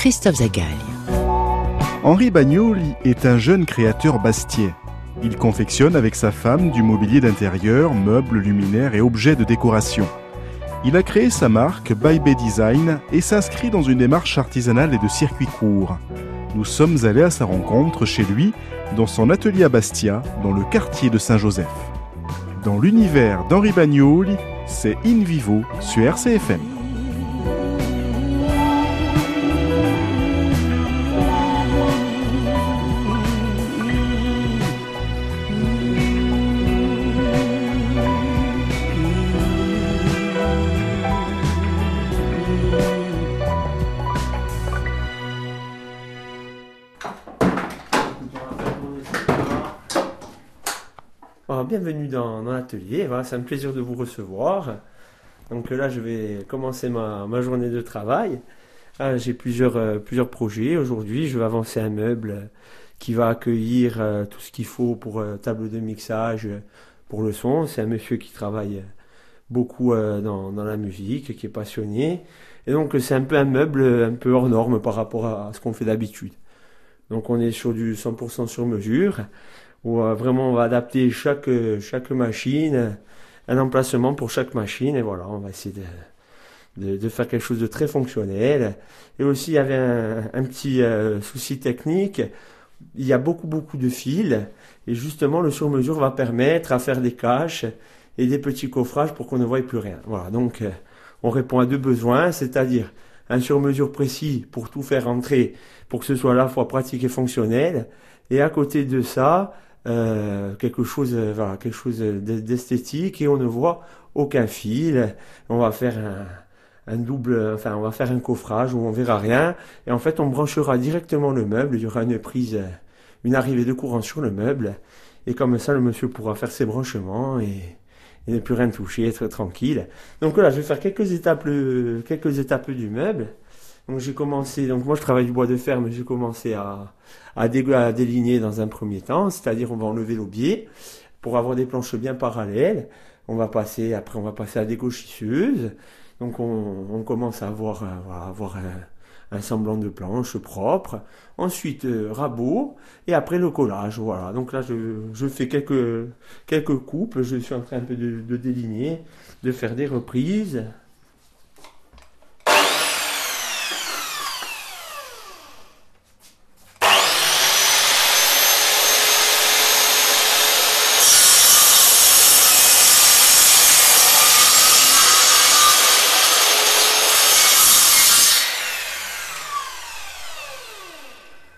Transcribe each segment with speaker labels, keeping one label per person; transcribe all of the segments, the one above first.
Speaker 1: Christophe Zagalia.
Speaker 2: Henri Bagnoli est un jeune créateur bastien. Il confectionne avec sa femme du mobilier d'intérieur, meubles, luminaires et objets de décoration. Il a créé sa marque By Bay Design et s'inscrit dans une démarche artisanale et de circuit court. Nous sommes allés à sa rencontre chez lui, dans son atelier à Bastia, dans le quartier de Saint-Joseph. Dans l'univers d'Henri Bagnoli, c'est In Vivo sur RCFM.
Speaker 3: C'est un plaisir de vous recevoir. Donc là, je vais commencer ma, journée de travail. Ah, j'ai plusieurs, euh, plusieurs projets. Aujourd'hui, je vais avancer un meuble qui va accueillir euh, tout ce qu'il faut pour euh, table de mixage, pour le son. C'est un monsieur qui travaille beaucoup dans, la musique, qui est passionné. Et donc, c'est un peu un meuble un peu hors norme par rapport à ce qu'on fait d'habitude. Donc, on est sur du 100% sur mesure où euh, vraiment on va adapter chaque, chaque machine, un emplacement pour chaque machine, et voilà, on va essayer de, de, faire quelque chose de très fonctionnel. Et aussi, il y avait un, petit euh, souci technique, il y a beaucoup beaucoup de fils, et justement le sur-mesure va permettre à faire des caches et des petits coffrages pour qu'on ne voie plus rien. Voilà, donc euh, on répond à deux besoins, c'est-à-dire un sur-mesure précis pour tout faire entrer, pour que ce soit à la fois pratique et fonctionnel, et à côté de ça, euh, quelque chose, euh, voilà, quelque chose d'esthétique et on ne voit aucun fil. On va faire un, double, enfin, on va faire un coffrage où on verra rien. Et en fait, on branchera directement le meuble. Il y aura une prise, une arrivée de courant sur le meuble. Et comme ça, le monsieur pourra faire ses branchements et, et ne plus rien toucher, être tranquille. Donc là, je vais faire quelques étapes, quelques étapes du meuble. Donc j'ai commencé, donc moi je travaille du bois de ferme, j'ai commencé à, à, déligner dans un premier temps, c'est-à-dire on va enlever l'aubier pour avoir des planches bien parallèles. On va passer, après on va passer à des gauchisseuses. Donc on, commence à avoir, à avoir un, semblant de planche propre. Ensuite euh, rabot et après le collage. Voilà. Donc là je, je, fais quelques quelques coupes. Je suis en train un peu de, de déligner, de faire des reprises.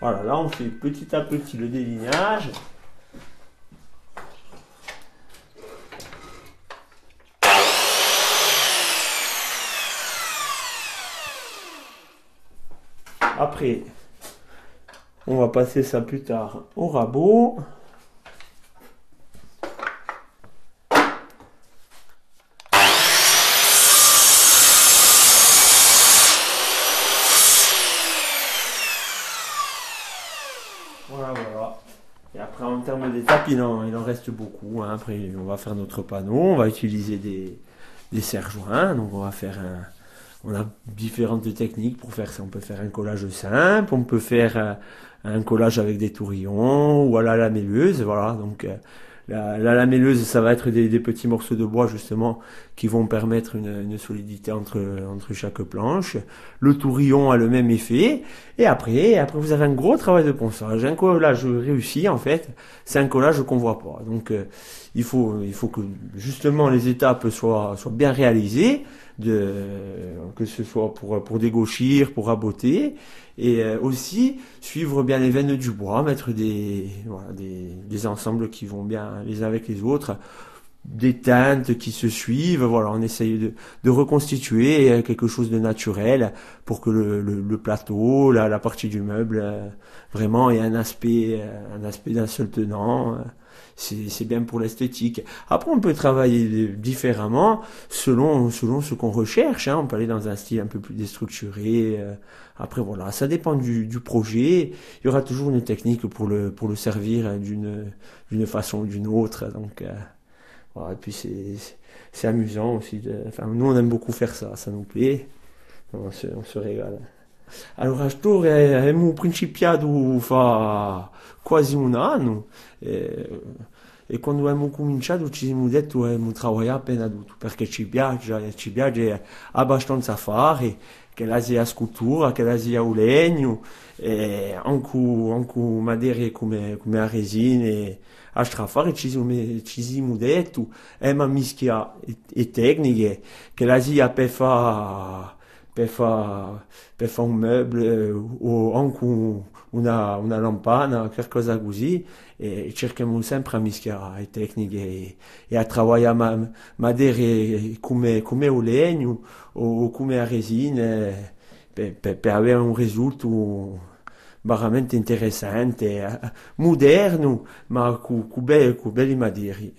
Speaker 3: Voilà, là on fait petit à petit le délignage. Après, on va passer ça plus tard au rabot. Il en, reste beaucoup. Hein. Après, on va faire notre panneau, on va utiliser des, des serre-joints. Donc, on va faire un. On a différentes techniques pour faire ça. On peut faire un collage simple, on peut faire euh, un, collage avec des tourillons ou à la lamelleuse. Voilà. Donc, euh, la, lamelleuse, ça va être des, petits morceaux de bois justement qui vont permettre une, solidité entre, entre chaque planche. Le tourillon a le même effet. Et après, après vous avez un gros travail de ponçage. Un collage réussi en fait, c'est un collage qu'on voit pas. Donc euh, il faut il faut que justement les étapes soient soient bien réalisées de, que ce soit pour, pour dégauchir, pour raboter, et euh, aussi suivre bien les veines du bois, mettre des, voilà, des, des, ensembles qui vont bien les uns avec les autres, des teintes qui se suivent, voilà, on essaye de, de reconstituer euh, quelque chose de naturel pour que le, le, plateau, la, la partie du meuble, euh, vraiment ait un aspect, un aspect d'un seul tenant c'est bien pour l'esthétique. Après, on peut travailler différemment selon, selon ce qu'on recherche. Hein. On peut aller dans un style un peu plus déstructuré. Euh. Après, voilà, ça dépend du, du, projet. Il y aura toujours une technique pour le, pour le servir hein, d'une façon ou d'une autre. Donc, euh, voilà, et puis c'est amusant aussi. De, nous, on aime beaucoup faire ça. Ça nous plaît. On se, on se régale. Allora, sto abbiamo principiato fa quasi un anno e, e quando abbiamo cominciato ci siamo detto che abbiamo lavorato appena tutto perché ci piace, ci piace abbastanza fare, che la scultura, che la sia legno, e anche, anche come, la resina e a strafare ci siamo, ci siamo detto è una mischia e tecniche che la per per fare un meuble o anche una, una lampana, qualcosa così, e cerchiamo sempre a mischiare le tecniche e, e a lavorare ma, madere come, come il legno o come la resina per, per, per avere un risultato veramente interessante, moderno, ma con, con, belli, con.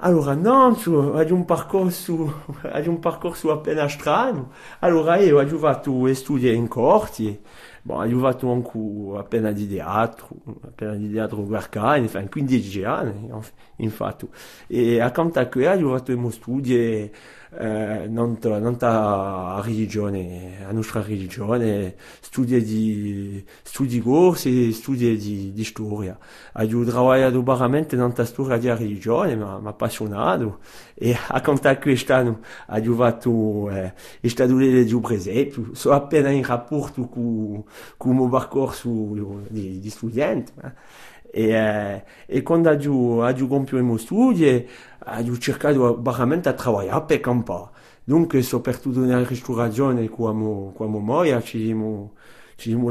Speaker 3: Alors, non, tu as un parcours sous, as un parcours sous à peine astral. Alors, allez, tu as dû va tout étudier en courtier. Bon, tu as dû va tout en coup à peine à d'idéâtre, à peine à d'idéâtre au Gwarkan, enfin, qu'une d'idéâtre, en fait, une fois tout. Et à quand t'as que, tu as dû va tout étudier, eh, non, non a religione, a nostra religione, studi di, studi corsi, studi di, di storia. Ho lavorato veramente nella storia della religione, mi ha appassionato e a quest'anno ho fatto eh, il statuto di presepe, sono appena in rapporto con, con il mio percorso di, di studente. E, eh, e quando ho, ho compiuto i miei studi, ho cercato veramente a lavorare per campare. Dunque, soprattutto nella ristorazione, quando, quando muoio, ci siamo, ci siamo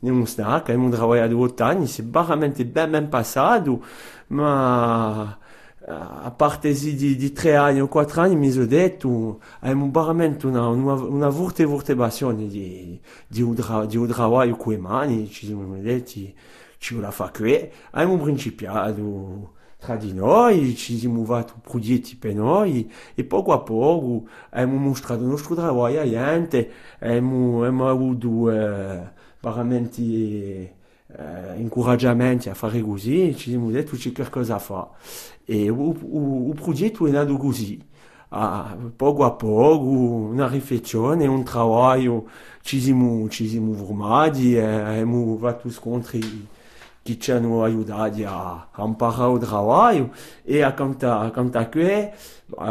Speaker 3: in un snack, abbiamo lavorato otto anni, è veramente ben, ben passato, ma a parte di, di tre anni o quattro anni mi sono detto abbiamo veramente una, una, una forte di, di, di mani, ci siamo detti ci la fa qui, abbiamo principiato tra di noi, ci siamo fatti progetti per noi e poco a poco abbiamo mostrato il nostro lavoro a gente, abbiamo, abbiamo avuto eh, veramente eh, incoraggiamenti a fare così, ci siamo detto c'è qualcosa da fare e il progetto è nato così. Ah, poco a poco, una riflessione, un lavoro, ci siamo, ci siamo formati, eh, abbiamo fatto scontri qui ci hanno aiutati a, a imparare il lavoro e a cantare qui uh,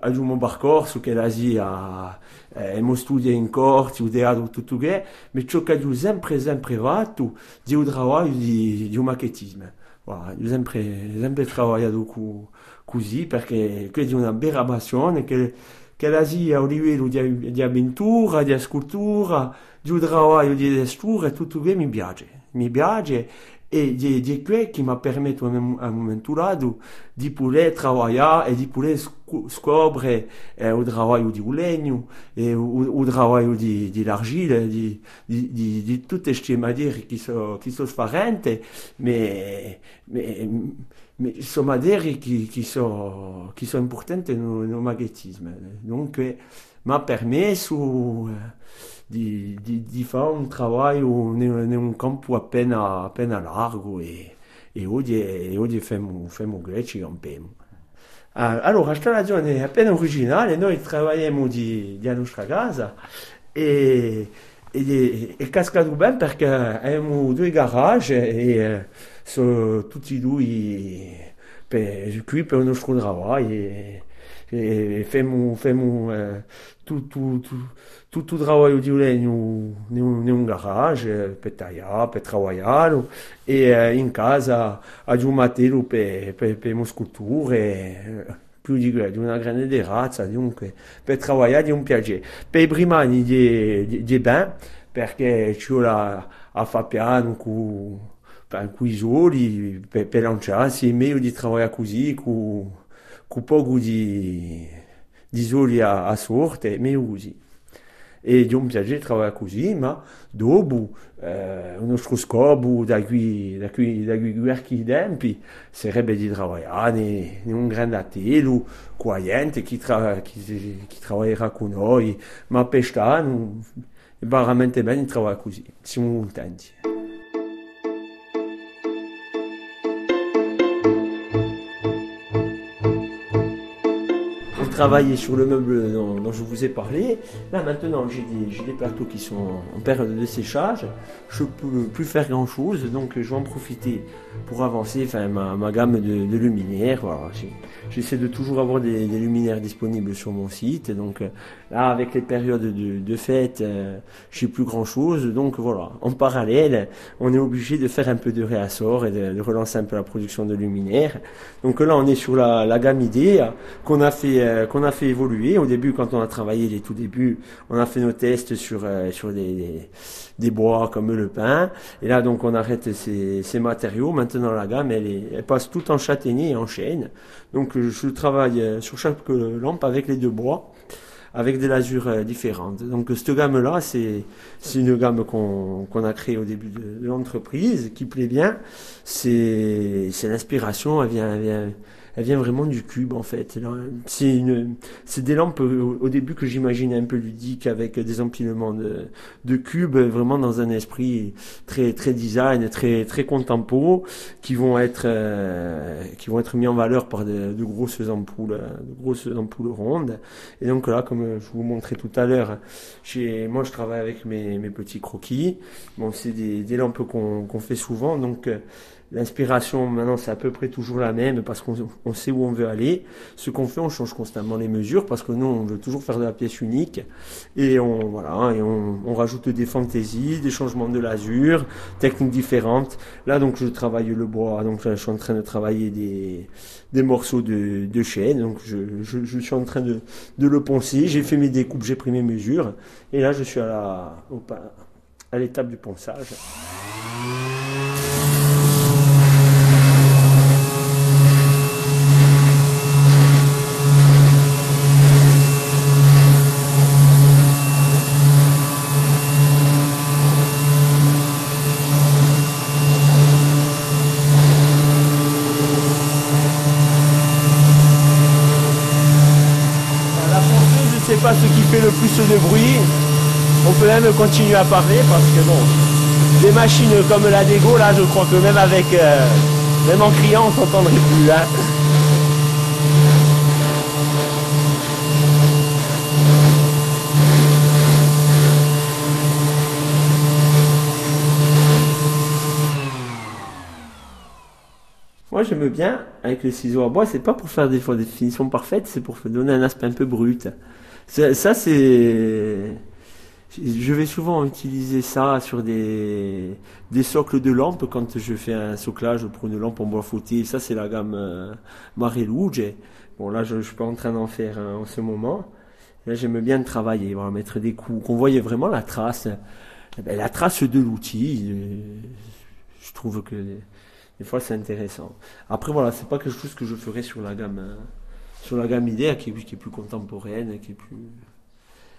Speaker 3: abbiamo un percorso che l'Asia abbiamo studiato in corte, studiato tutto qui ma ciò che abbiamo sempre, sempre fatto è il lavoro di, di un macchettismo voilà, abbiamo sempre, sempre lavorato co, così perché è una vera passione che, che l'Asia a livello di, di avventura, di scultura di lavoro, di destura tutto qui mi piace mi piace e di, di qui qui m'a permis à un moment là de, de pouvoir travailler et de pouvoir scoprire eh, o trabalho de legno e o, o trabalho de, de l'argile de, de, de, de tutte queste madeire che sono che sono sfarente mais mais mais sono madeire che, che sono che sono importanti no, no magnetismo donc m'a permis eh, di, di, di fa un travai o ne, ne un campo apen apen a largo e e odie e odie fem fem greci campem ah, allora questa ragione è appena originale noi travaiamo di di a nostra casa e e e, e casca du ben perché abbiamo due garage e, e so tutti due per qui per il nostro lavoro e, e fem fem uh, eh, tout tout tout tout travail au diolé ne un, un, un garage eh, pe taia pe travailler e uh, in casa a du matelo pe pe, pe musculture e più di quello, di una grande de razza, dunque, per lavorare di un piacere. Per i primi anni di, di, di ben, perché ci vuole a fare piano con cu, cu i soli, per, per lanciarsi, è meglio di lavorare così, con... Cu cu pogu di disoli a, a sorte me usi. E di un m'm piage trava così, ma dopo eh, uno stroscopo da qui da qui da qui guerchi tempi sarebbe di lavorare in un grande atelo qua niente chi, tra, chi, chi travaglierà con noi ma pestano è veramente bene trova così siamo contenti. tanti travailler sur le meuble dont, je vous ai parlé. Là maintenant j'ai des, des, plateaux qui sont en période de séchage. Je peux plus faire grand chose, donc je vais en profiter pour avancer ma, gamme de, luminaires. Voilà. J'essaie de toujours avoir des, luminaires disponibles sur mon site. Donc là avec les périodes de, de fête, euh, j'ai plus grand chose. Donc voilà, en parallèle, on est obligé de faire un peu de réassort et de, relancer un peu la production de luminaires. Donc là on est sur la, la gamme idée qu'on a fait euh, qu'on a fait évoluer. Au début, quand on a travaillé les tout débuts, on a fait nos tests sur euh, sur des, des, bois comme le pin. Et là, donc, on arrête ces, ces matériaux. Maintenant, la gamme, elle, elle passe tout en châtaignier et en chêne. Donc, je travaille euh, sur chaque lampe avec les deux bois avec des lasures différentes. Donc cette gamme-là, c'est une gamme qu'on a créée au début de, l'entreprise, qui plaît bien. C'est l'inspiration, vient, elle vient elle vient vraiment du cube en fait. C'est une, c'est des lampes au, début que j'imaginais un peu ludiques avec des empilements de, cubes, vraiment dans un esprit très très design, très très contempo, qui vont être euh, qui vont être mis en valeur par de, grosses ampoules, de grosses ampoules rondes. Et donc là, comme je vous montrais tout à l'heure, chez moi je travaille avec mes, mes petits croquis. Bon, c'est des, des lampes qu'on qu'on fait souvent, donc L'inspiration, maintenant, c'est à peu près toujours la même parce qu'on sait où on veut aller. Ce qu'on fait, on change constamment les mesures parce que nous, on veut toujours faire de la pièce unique. Et on, voilà, et on, rajoute des fantaisies, des changements de l'azur, techniques différentes. Là, donc, je travaille le bois. Donc, je suis en train de travailler des, des morceaux de, de chêne. Donc, je, je, suis en train de, de le poncer. J'ai fait mes découpes, j'ai pris mes mesures. Et là, je suis à à l'étape du ponçage. pas ce qui fait le plus de bruit. On peut même continuer à parler parce que bon, des machines comme la Dego, là, je crois que même avec, euh, même en criant, on s'entendrait plus. Hein. Moi, j'aime bien avec le ciseau à bois, c'est pas pour faire des, des finitions parfaites, c'est pour donner un aspect un peu brut. Ça, c'est. Je vais souvent utiliser ça sur des, socles de lampes quand je fais un soclage pour une lampe en bois fouetté. Ça, c'est la gamme euh. Bon, là, je, ne suis pas en train d'en faire en ce moment. Là, j'aime bien travailler, mettre des coups, qu'on voyait vraiment la trace, eh ben, la trace de l'outil. Euh, je trouve que des fois, c'est intéressant. Après, voilà, c'est pas quelque chose que je ferais sur la gamme. Hein sur la gamme idée qui est, plus contemporaine, qui est plus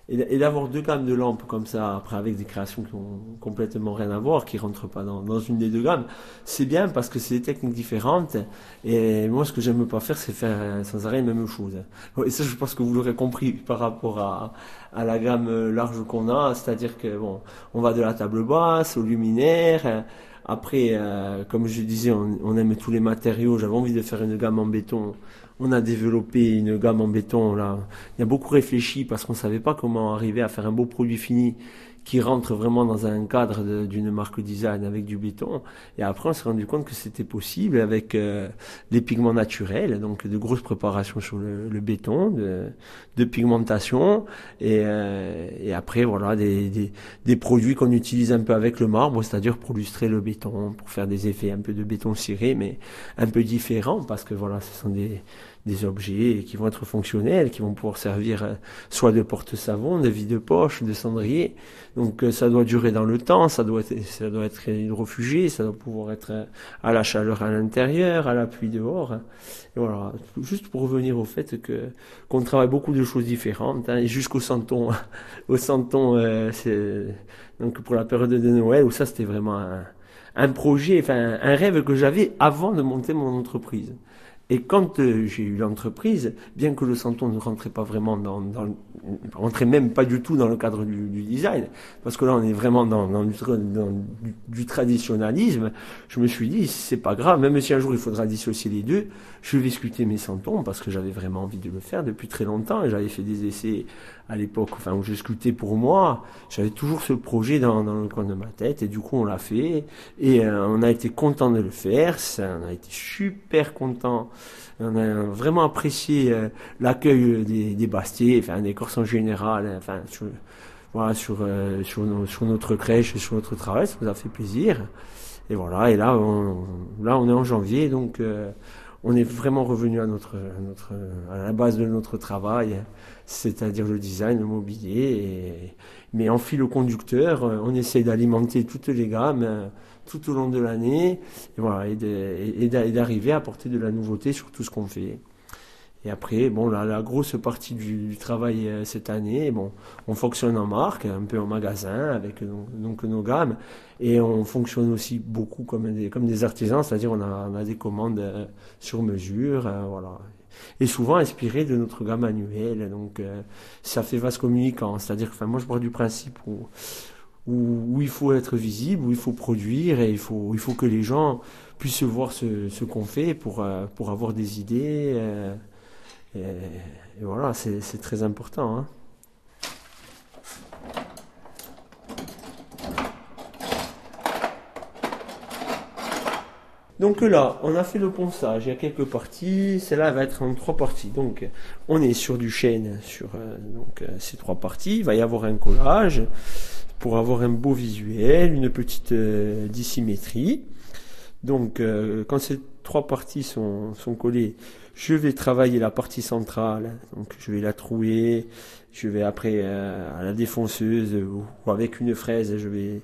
Speaker 3: et, d'avoir deux gammes de lampes comme ça, après avec des créations qui ont complètement rien à voir, qui rentrent pas dans, dans une des deux gammes, c'est bien parce que c'est des techniques différentes. Et moi, ce que j'aime pas faire, c'est faire sans arrêt la même chose. Et ça, je pense que vous l'aurez compris par rapport à, à la gamme large qu'on a, c'est-à-dire que bon, on va de la table basse au luminaire. Après, euh, comme je disais, on aime tous les matériaux. J'avais envie de faire une gamme en béton on a développé une gamme en béton là. Il y a beaucoup réfléchi parce qu'on savait pas comment arriver à faire un beau produit fini qui rentre vraiment dans un cadre d'une marque design avec du béton. Et après, on s'est rendu compte que c'était possible avec euh, des pigments naturels, donc de grosses préparations sur le, béton, de, pigmentation, et, euh, après, voilà, des, produits qu'on utilise un peu avec le marbre, c'est-à-dire pour illustrer le béton, pour faire des effets un peu de béton ciré, mais un peu différents, parce que voilà, ce sont des des objets qui vont être fonctionnels, qui vont pouvoir servir euh, soit de porte-savon, de vide-poche, de cendrier. Donc euh, ça doit durer dans le temps, ça doit être, ça doit être ça doit pouvoir être euh, à la chaleur à l'intérieur, à la pluie dehors. Et voilà, juste pour revenir au fait que qu'on travaille beaucoup de choses différentes, hein, jusqu'au santon, au santon, c'est donc pour la période de Noël où ça c'était vraiment un, un projet, enfin un rêve que j'avais avant de monter mon entreprise. Et quand euh, j'ai eu l'entreprise, bien que le Santon ne rentrait pas vraiment dans, dans rentrait même pas du tout dans le cadre du, du design, parce que là on est vraiment dans, dans, du, du, traditionnalisme, je me suis dit c'est pas grave, même si un jour il faudra dissocier les deux, je vais sculpter mes Santons parce que j'avais vraiment envie de le faire depuis très longtemps et j'avais fait des essais à l'époque, enfin où sculptais pour moi, j'avais toujours ce projet dans, le coin de ma tête et du coup on l'a fait et euh, on a été content de le faire, on a été super content on a vraiment apprécié euh, l'accueil des, Bastiers, enfin des Corses en général, enfin sur, voilà, sur, euh, sur, notre crèche et sur notre travail, ça nous a fait plaisir. Et voilà, et là on, là on est en janvier, donc on est vraiment revenu à notre, la base de notre travail, c'est-à-dire le design, le mobilier. Mais en fil conducteur, on essaie d'alimenter toutes les gammes tout au long de l'année, et et d'arriver à apporter de la nouveauté sur tout ce qu'on fait. Et après, bon, la, grosse partie du, travail euh, cette année, bon, on fonctionne en marque, un peu en magasin avec donc nos gammes, et on fonctionne aussi beaucoup comme des, comme des artisans, c'est-à-dire on a, des commandes euh, sur mesure, euh, voilà, et souvent inspiré de notre gamme annuelle. Donc, ça fait vaste communicant, c'est-à-dire enfin, moi, je pars du principe où où, il faut être visible, où il faut produire et il faut, il faut que les gens puissent voir ce, ce qu'on fait pour, euh, pour avoir des idées. Euh, et, voilà, c'est très important. Hein. Donc là, on a fait le ponçage, il y a quelques parties, celle-là va être en trois parties. Donc on est sur du chêne, sur euh, donc, ces trois parties, il va y avoir un collage, pour avoir un beau visuel, une petite euh, dissymétrie. Donc euh, quand ces trois parties sont collées, je vais travailler la partie centrale, donc je vais la trouer, je vais après euh, à la défonceuse ou avec une fraise, je vais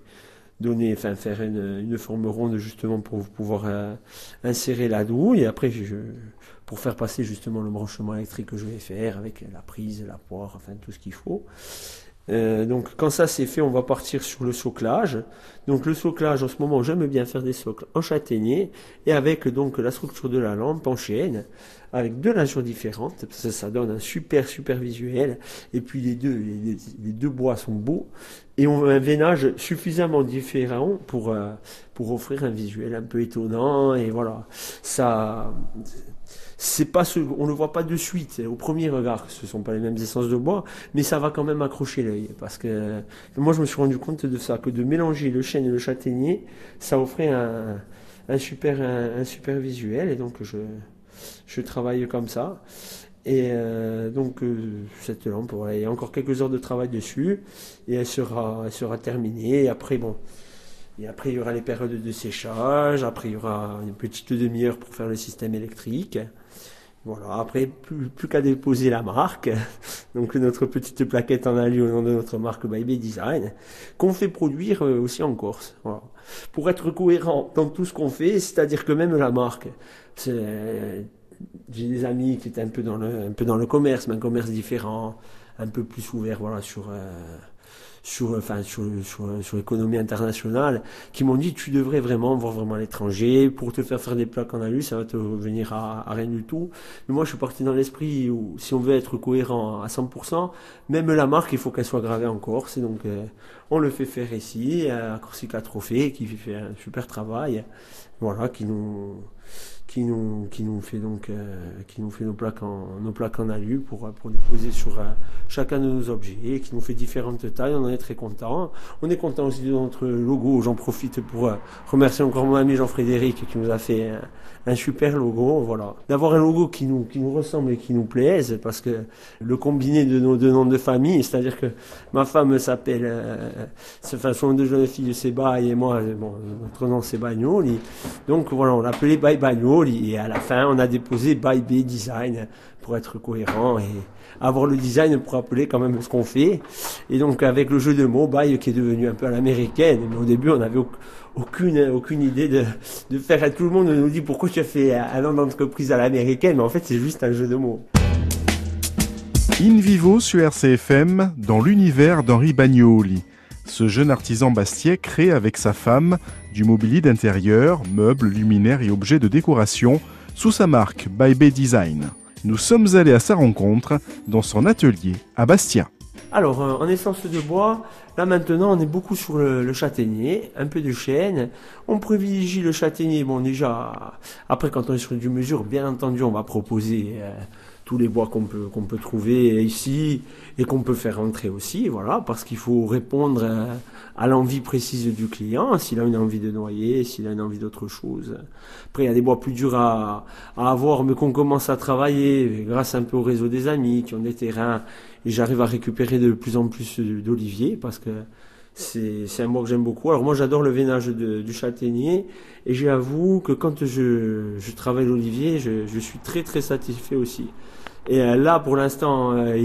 Speaker 3: donner, enfin faire une, forme ronde justement pour pouvoir insérer la douille. Et après, pour faire passer justement le branchement électrique que je vais faire avec la prise, la poire, enfin tout ce qu'il faut. Euh, donc quand ça c'est fait, on va partir sur le soclage. Donc le soclage, en ce moment, j'aime bien faire des socles en châtaignier et avec donc la structure de la lampe en chêne, avec deux lasures différentes. Ça, ça donne un super super visuel. Et puis les deux les, deux bois sont beaux et on a un veinage suffisamment différent pour euh, pour offrir un visuel un peu étonnant et voilà. Ça c'est pas ce, on le voit pas de suite au premier regard, ce sont pas les mêmes essences de bois, mais ça va quand même accrocher l'œil parce que moi je me suis rendu compte de ça, que de mélanger le chêne et le châtaignier, ça offrait un, un super un, super visuel et donc je je travaille comme ça. Et euh, donc euh, cette lampe, il y a encore quelques heures de travail dessus et elle sera elle sera terminée. Et après bon, et après, il y aura les périodes de séchage. Après, il y aura une petite demi-heure pour faire le système électrique. Voilà, après, plus, plus qu'à déposer la marque, donc notre petite plaquette en alu au nom de notre marque Baby Design, qu'on fait produire euh, aussi en Corse. Voilà. Pour être cohérent dans tout ce qu'on fait, c'est-à-dire que même la marque, j'ai des amis qui étaient un peu dans le, un peu dans le commerce, mais un commerce différent, un peu plus ouvert, voilà, sur, euh, sur, enfin, sur, sur, l'économie internationale, qui m'ont dit tu devrais vraiment voir vraiment l'étranger pour te faire faire des plaques en alu, ça va te revenir à, rien du tout. Mais moi, je suis parti dans l'esprit où si on veut être cohérent à 100%, même la marque, il faut qu'elle soit gravée en Corse. Donc, euh, on le fait faire ici, à Corsica Trophée, qui fait un super travail, voilà, qui nous qui nous, qui nous fait donc euh, qui nous fait nos plaques en nos plaques en alu pour, pour déposer sur euh, chacun de nos objets qui nous fait différentes tailles. On en est très content. On est content aussi de notre logo. J'en profite pour euh, remercier encore mon ami Jean-Frédéric qui nous a fait un, super logo. Voilà. D'avoir un logo qui nous qui nous ressemble et qui nous plaise parce que le combiné de nos deux noms de famille c'est-à-dire que ma femme s'appelle euh, façon de jeune fille c'est Baye et moi bon notre nom c'est Bagnoli donc voilà on l'appelait Baye Bagnoli et à la fin on a déposé by B Design pour être cohérent et avoir le design pour rappeler quand même ce qu'on fait. Et donc avec le jeu de mots, by qui est devenu un peu à l'américaine, mais au début on n'avait aucune, aucune idée de, de faire. Tout le monde nous dit pourquoi tu as fait un nom d'entreprise à l'américaine, mais en fait c'est juste un jeu de mots.
Speaker 2: In vivo sur RCFM, dans l'univers d'Henri Bagnoli. Ce jeune artisan bastiais crée avec sa femme du mobilier d'intérieur, meubles, luminaires et objets de décoration sous sa marque By Bay Design. Nous sommes allés à sa rencontre dans son atelier à Bastia.
Speaker 3: Alors, euh, en essence de bois, là maintenant, on est beaucoup sur le, châtaignier, un peu de chêne. On privilégie le châtaignier. Bon, déjà, après, quand on est sur du mesure, bien entendu, on va proposer euh, tous les bois qu'on peut, qu'on peut trouver ici et qu'on peut faire entrer aussi, voilà, parce qu'il faut répondre à, l'envie précise du client, s'il a une envie de noyer, s'il a une envie d'autre chose. Après, il y a des bois plus durs à, à avoir, mais qu'on commence à travailler grâce un peu au réseau des amis qui ont des terrains, et j'arrive à récupérer de plus en plus d'oliviers parce que c'est, un bois que j'aime beaucoup. Alors moi j'adore le veinage du châtaignier et j'avoue que quand je, je travaille l'olivier, je, je suis très très satisfait aussi. Et euh, là, pour l'instant, euh,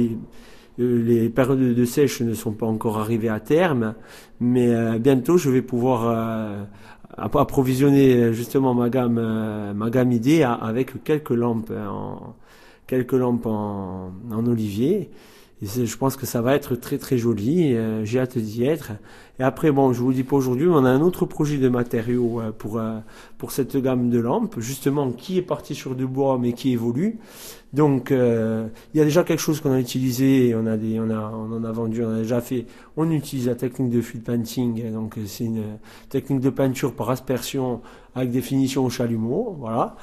Speaker 3: euh, les périodes de sèche ne sont pas encore arrivées à terme, mais bientôt je vais pouvoir approvisionner justement ma gamme, ma gamme idée avec quelques lampes, en, quelques lampes en, en olivier je pense que ça va être très très joli. Euh, j'ai hâte d'y être. Et après, bon, je vous dis pas aujourd'hui, on a un autre projet de matériaux euh, pour euh, pour cette gamme de lampes, justement, qui est parti sur du bois mais qui évolue. Donc, il y a déjà quelque chose qu'on a utilisé. On a des, on en a vendu, on a déjà fait. On utilise la technique de field painting. Donc, c'est une technique de peinture par aspersion avec définition au chalumeau. Voilà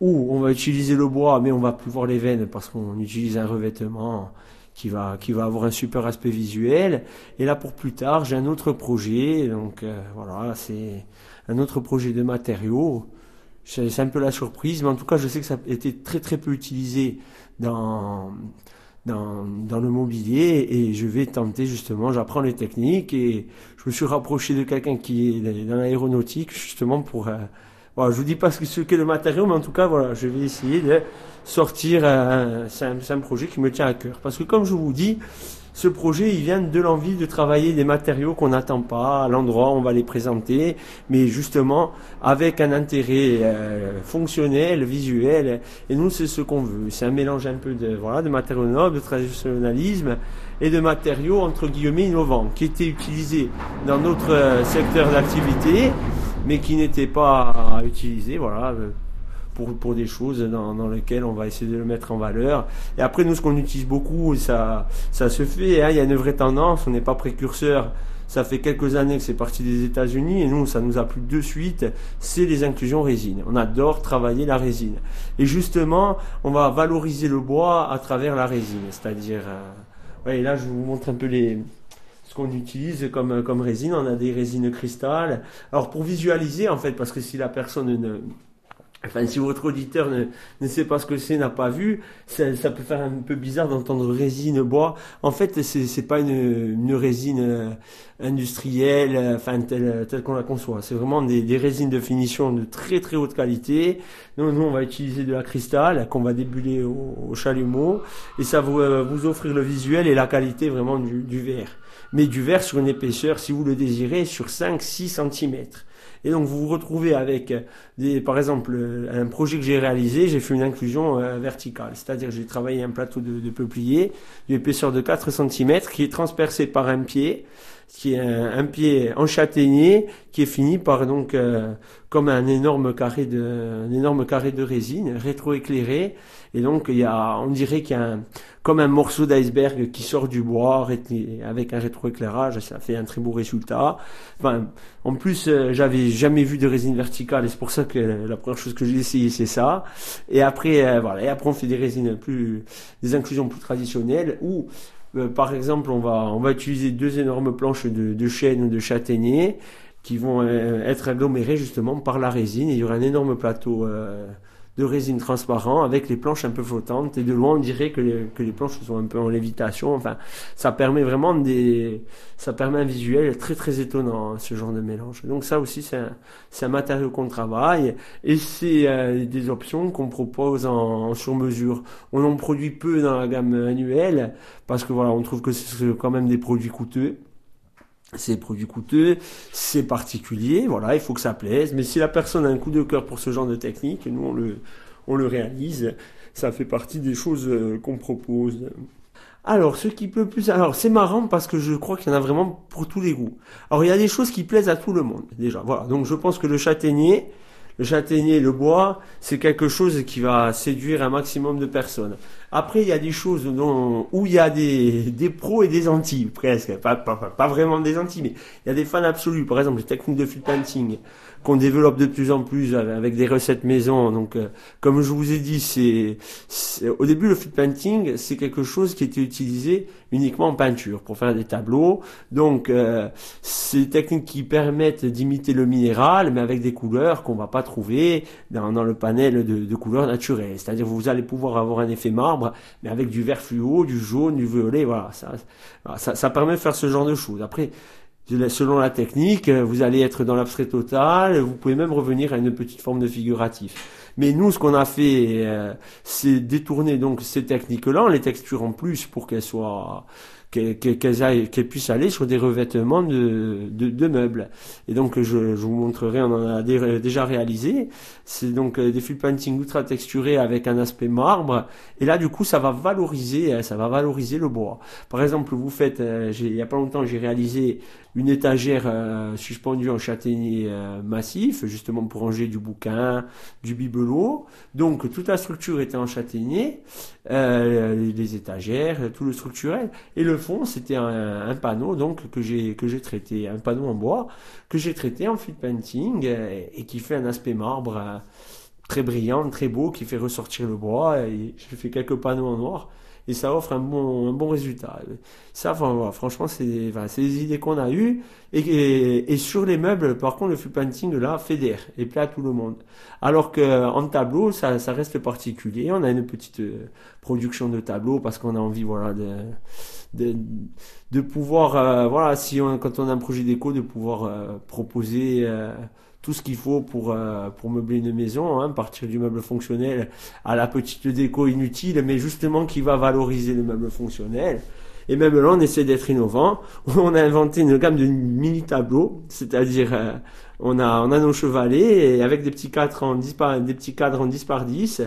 Speaker 3: où on va utiliser le bois, mais on va plus voir les veines parce qu'on utilise un revêtement qui va, qui va avoir un super aspect visuel. Et là, pour plus tard, j'ai un autre projet. Donc euh, voilà, c'est un autre projet de matériaux. C'est un peu la surprise, mais en tout cas, je sais que ça a été très très peu utilisé dans, dans, dans le mobilier et je vais tenter justement, j'apprends les techniques et je me suis rapproché de quelqu'un qui est dans l'aéronautique justement pour... Euh, voilà, je vous dis pas ce qu'est le matériau, mais en tout cas, voilà, je vais essayer de sortir. c'est un, projet qui me tient à cœur. Parce que comme je vous dis, ce projet, il vient de l'envie de travailler des matériaux qu'on n'attend pas à l'endroit où on va les présenter, mais justement avec un intérêt euh, fonctionnel, visuel. Et nous, c'est ce qu'on veut. C'est un mélange un peu de voilà de matériaux nobles, de traditionnalisme et de matériaux entre guillemets innovants qui étaient utilisés dans notre euh, secteur d'activité, mais qui n'étaient pas utilisés. Voilà pour, pour des choses dans, dans, lesquelles on va essayer de le mettre en valeur. Et après, nous, ce qu'on utilise beaucoup, ça, ça se fait. Hein, il y a une vraie tendance, on n'est pas précurseur. Ça fait quelques années que c'est parti des États-Unis et nous, ça nous a plu de suite. C'est les inclusions résine. On adore travailler la résine. Et justement, on va valoriser le bois à travers la résine. C'est-à-dire, euh, ouais, là, je vous montre un peu les, ce qu'on utilise comme, comme résine. On a des résines cristal. Alors, pour visualiser, en fait, parce que si la personne ne, Enfin, si votre auditeur ne, ne sait pas ce que c'est, n'a pas vu, ça, peut faire un peu bizarre d'entendre résine bois. En fait, c'est, c'est pas une, une résine euh, industrielle, euh, enfin telle, telle qu'on la conçoit. C'est vraiment des, des, résines de finition de très très haute qualité. Nous, nous on va utiliser de la cristal qu'on va débuler au, au chalumeau et ça va vous, euh, vous offrir le visuel et la qualité vraiment du verre. Mais du verre sur une épaisseur, si vous le désirez, sur 5-6 cm. Et donc vous vous retrouvez avec, des, par exemple, un projet que j'ai réalisé, j'ai fait une inclusion euh, verticale. C'est-à-dire j'ai travaillé un plateau de, de peuplier d'une épaisseur de 4 cm qui est transpercé par un pied qui est un, pied en châtaignier qui est fini par donc euh, comme un énorme carré de un énorme carré de résine rétroéclairé. Et donc il y a on dirait qu'il y a un, comme un morceau d'iceberg qui sort du bois avec un rétroéclairage ça fait un très beau résultat. Enfin en plus euh, j'avais jamais vu de résine verticale et c'est pour ça que la première chose que j'ai essayé c'est ça. Et après euh, voilà et après on fait des résines plus des inclusions plus traditionnelles où euh, par exemple, on va, on va utiliser deux énormes planches de, de chêne ou de châtaignier qui vont euh, être agglomérées justement par la résine. il y aura un énorme plateau euh, de résine transparent avec les planches un peu flottantes. Et de loin on dirait que les, planches sont un peu en lévitation. Enfin ça permet vraiment des ça permet un visuel très très étonnant ce genre de mélange. Donc ça aussi c'est un, c'est un matériau qu'on travaille. Et c'est euh, des options qu'on propose en, en sur mesure on en produit peu dans la gamme annuelle parce que voilà on trouve que c'est quand même des produits coûteux c'est produit coûteux, c'est particulier, voilà, il faut que ça plaise. Mais si la personne a un coup de cœur pour ce genre de technique, nous on le, on le réalise. Ça fait partie des choses euh, qu'on propose. Alors, ce qui peut plus, alors c'est marrant parce que je crois qu'il y en a vraiment pour tous les goûts. Alors, il y a des choses qui plaisent à tout le monde déjà. Voilà, donc je pense que le châtaignier, le châtaignier, le bois, c'est quelque chose qui va séduire un maximum de personnes. Après, il y a des choses dont, où il y a des, des pros et des anti, presque. Pas, pas, pas vraiment des anti, mais il y a des fans absolus. Par exemple, les techniques de field painting qu'on développe de plus en plus avec des recettes maison. Donc, euh, comme je vous ai dit, c'est, au début le field painting, c'est quelque chose qui était utilisé uniquement en peinture pour faire des tableaux. Donc, euh, c'est des techniques qui permettent d'imiter le minéral, mais avec des couleurs qu'on va pas trouver dans, dans le panel de, de couleurs naturelles. C'est-à-dire, vous allez pouvoir avoir un effet marbre mais avec du vert fluo, du jaune, du violet, voilà, ça, ça, permet de faire ce genre de choses. Après, selon la technique, vous allez être dans l'abstrait total, vous pouvez même revenir à une petite forme de figuratif. Mais nous, ce qu'on a fait, euh, c'est détourner donc ces techniques-là, les textures en plus pour qu'elles soient qu'elles puissent aller sur des revêtements de, de, meubles. Et donc je, je, vous montrerai, on en a déjà réalisé. C'est donc euh, des full painting ultra texturés avec un aspect marbre. Et là du coup ça va valoriser, euh, ça va valoriser le bois. Par exemple, vous faites, euh, il y a pas longtemps j'ai réalisé une étagère suspendue en châtaignier massif, justement pour ranger du bouquin, du bibelot. Donc toute la structure était en châtaignier, les étagères, tout le structurel. Et le fond, c'était un, panneau donc que j'ai que j'ai traité, un panneau en bois que j'ai traité en field painting euh, et, qui fait un aspect marbre euh, très brillant, très beau, qui fait ressortir le bois. Et j'ai fait quelques panneaux en noir et ça offre un bon, un bon résultat. Ça, franchement, c'est des idées qu'on a eues. Et, et, sur les meubles, par contre, le full painting, là, fédère et plaît à tout le monde. Alors qu'en tableau, ça, ça reste particulier. On a une petite euh, production de tableaux parce qu'on a envie, voilà, de, de, de pouvoir, euh, voilà, si on, quand on a un projet déco, de pouvoir euh, proposer tout ce qu'il faut pour, euh, pour meubler une maison, hein, partir du meuble fonctionnel à la petite déco inutile, mais justement qui va valoriser le meuble fonctionnel. Et même là, on essaie d'être innovant. On a inventé une gamme de mini tableaux, c'est-à-dire euh, on a on a nos chevalets et avec des petits cadres en 10 par, des petits cadres en 10 par 10.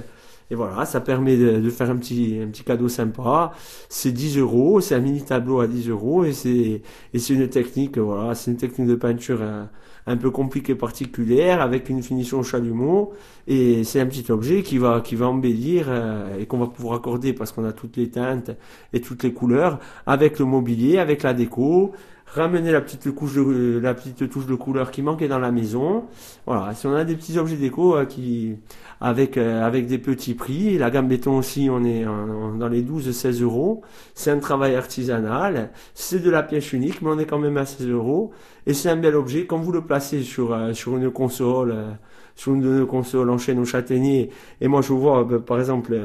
Speaker 3: Et voilà, ça permet de, faire un petit, un petit cadeau sympa. C'est 10 euros, c'est un mini tableau à 10 euros et c'est, et c'est une technique, voilà, c'est une technique de peinture euh, un peu compliqué particulière avec une finition chalumeau et c'est un petit objet qui va qui va embellir euh, et qu'on va pouvoir accorder parce qu'on a toutes les teintes et toutes les couleurs avec le mobilier, avec la déco, ramener la petite couche de la petite touche de couleur qui manquait dans la maison. Voilà, si on a des petits objets déco euh, qui avec euh, avec des petits prix, la gamme béton aussi, on est dans les 12-16 euros. C'est un travail artisanal, c'est de la pièce unique, mais on est quand même à 16 euros. Et c'est un bel objet. Quand vous le placez sur, euh, sur une console, euh, sur une console en chaîne au châtaignier, et moi je vois, euh, par exemple,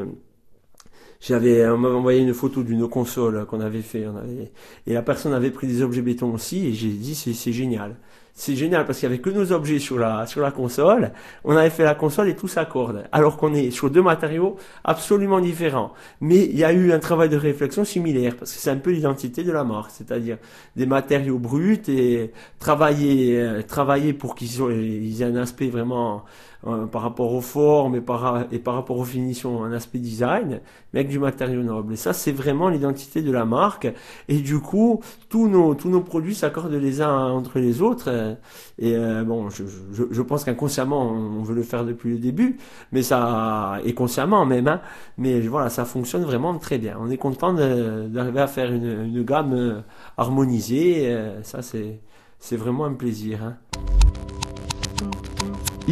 Speaker 3: j'avais, on m'avait envoyé une photo d'une console qu'on avait fait, on avait, et la personne avait pris des objets béton aussi, et j'ai dit c'est génial c'est génial parce qu'il y avait que nos objets sur la sur la console. On avait fait la console et tout s'accorde. Alors qu'on est sur deux matériaux absolument différents. Mais il y a eu un travail de réflexion similaire parce que c'est un peu l'identité de la marque, c'est-à-dire des matériaux bruts et travailler euh, travailler pour qu'ils aient un aspect vraiment euh, par rapport aux formes et par, et par rapport aux finitions, un aspect design, mais avec du matériau noble. Et ça, c'est vraiment l'identité de la marque. Et du coup, tous nos, tous nos produits s'accordent les uns entre les autres. Et euh, bon, je, je, je pense qu'inconsciemment, on veut le faire depuis le début, mais ça, et consciemment même, hein, mais voilà, ça fonctionne vraiment très bien. On est content d'arriver à faire une, une gamme euh, harmonisée. ça, c'est, c'est vraiment un plaisir. Hein.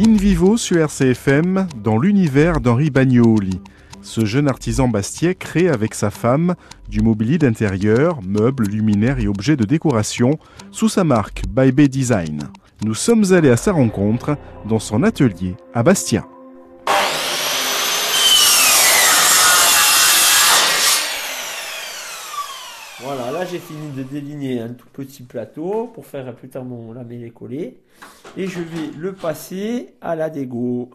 Speaker 2: In vivo sur RCFM, dans l'univers d'Henri Bagnoli. Ce jeune artisan bastiais crée avec sa femme du mobilier d'intérieur, meubles, luminaires et objets de décoration sous sa marque By Design. Nous sommes allés à sa rencontre dans son atelier à Bastia.
Speaker 3: Voilà, j'ai fini de déligner un tout petit plateau pour faire plus tard mon lamellé-collé et je vais le passer à la dégo.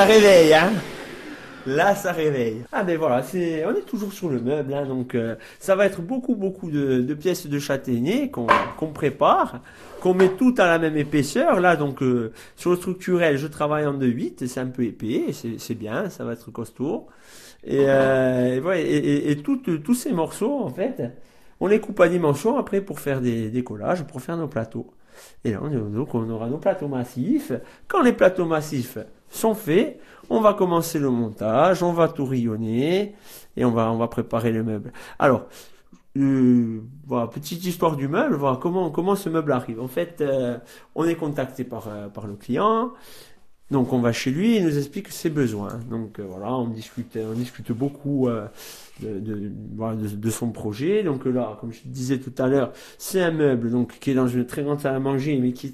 Speaker 3: Ça réveille, hein Là, ça réveille. Ah ben voilà, c'est, on est toujours sur le meuble, hein, donc euh, ça va être beaucoup, beaucoup de, pièces de châtaignier qu'on prépare, qu'on met toutes à la même épaisseur. Là, donc euh, sur le structurel, je travaille en 2-8, c'est un peu épais, c'est bien, ça va être costaud. Et, euh, et, tous ces morceaux, en fait, on les coupe à dimension après pour faire des, collages, pour faire nos plateaux. Et là, donc, on aura nos plateaux massifs. Quand les plateaux massifs sont faits, on va commencer le montage, on va tout rayonner et on va, on va préparer le meuble. Alors, euh, voilà, petite histoire du meuble, voilà comment, comment ce meuble arrive. En fait, euh, on est contacté par, euh, par le client, donc on va chez lui, il nous explique ses besoins. Donc euh, voilà, on discute, on discute beaucoup euh, de, son projet. Donc là, comme je disais tout à l'heure, c'est un meuble donc qui est dans une très grande salle à manger, mais qui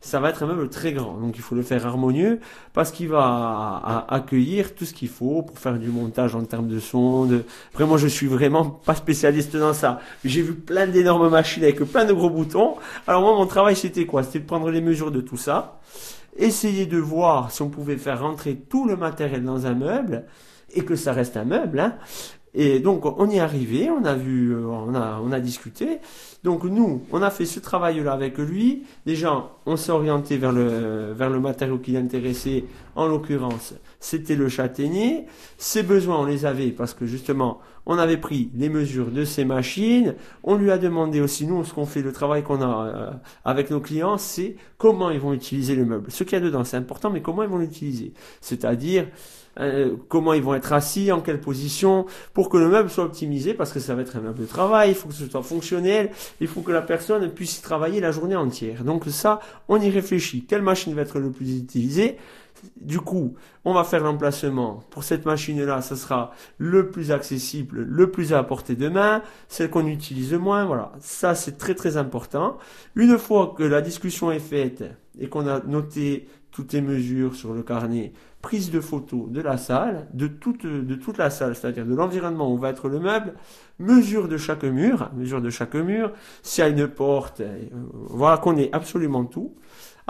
Speaker 3: ça va être un meuble très grand. Donc il faut le faire harmonieux parce qu'il va accueillir tout ce qu'il faut pour faire du montage en termes de son. De... Vraiment, je suis vraiment pas spécialiste dans ça. J'ai vu plein d'énormes machines avec plein de gros boutons. Alors moi, mon travail c'était quoi? C'était de prendre les mesures de tout ça essayer de voir si on pouvait faire rentrer tout le matériel dans un meuble et que ça reste un meuble. Hein. Et donc on y est arrivé, on a vu, euh, on a, on a discuté. Donc nous, on a fait ce travail-là avec lui. Déjà, on s'est orienté vers le, vers le matériau qui l'intéressait. En l'occurrence, c'était le châtaignier. Ses besoins, on les avait parce que justement, on avait pris les mesures de ces machines. On lui a demandé aussi, nous, ce qu'on fait, le travail qu'on a euh, avec nos clients, c'est comment ils vont utiliser le meuble. Ce qu'il y a dedans, c'est important, mais comment ils vont l'utiliser. C'est-à-dire, euh, comment ils vont être assis, en quelle position, pour que le meuble soit optimisé, parce que ça va être un meuble de travail, il faut que ce soit fonctionnel, il faut que la personne puisse y travailler la journée entière. Donc ça, on y réfléchit. Quelle machine va être le plus utilisée? Du coup, on va faire l'emplacement. Pour cette machine-là, ça sera le plus accessible, le plus à portée de main, celle qu'on utilise moins. Voilà, ça c'est très très important. Une fois que la discussion est faite et qu'on a noté toutes les mesures sur le carnet, prise de photos de la salle, de toute, de toute la salle, c'est-à-dire de l'environnement où va être le meuble, mesure de chaque mur, mesure de chaque mur, s'il y a une porte, euh, voilà qu'on ait absolument tout.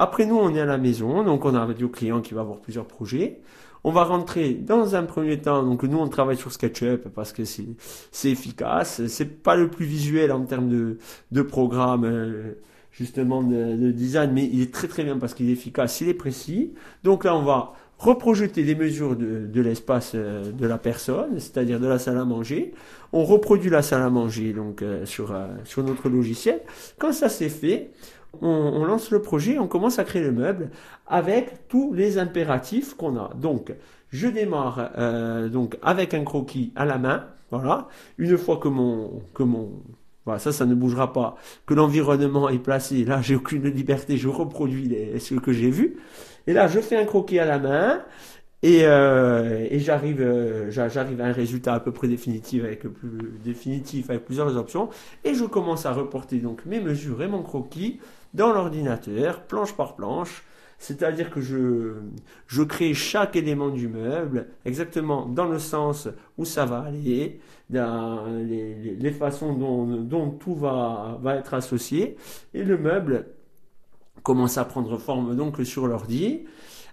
Speaker 3: Après nous, on est à la maison, donc on a un client qui va avoir plusieurs projets. On va rentrer dans un premier temps, donc nous on travaille sur SketchUp parce que c'est efficace, c'est pas le plus visuel en termes de, de programme. Euh, justement de, design, mais il est très très bien parce qu'il est efficace, il est précis. Donc là, on va reprojeter les mesures de, l'espace euh, de la personne, c'est-à-dire de la salle à manger. On reproduit la salle à manger donc euh, sur, sur notre logiciel. Quand ça c'est fait, on, lance le projet, on commence à créer le meuble avec tous les impératifs qu'on a. Donc, je démarre donc avec un croquis à la main. Voilà. Une fois que mon que voilà, ça, ça ne bougera pas. Que l'environnement est placé, là, j'ai aucune liberté, je reproduis les, ce que j'ai vu. Et là, je fais un croquis à la main et, euh, euh, j'arrive à un résultat à peu près définitif avec définitif avec plusieurs options. Et je commence à reporter donc mes mesures et mon croquis dans l'ordinateur, planche par planche. C'est-à-dire que je, je crée chaque élément du meuble exactement dans le sens où ça va aller, dans les, les, façons dont, tout va, va être associé. Et le meuble commence à prendre forme donc sur l'ordi.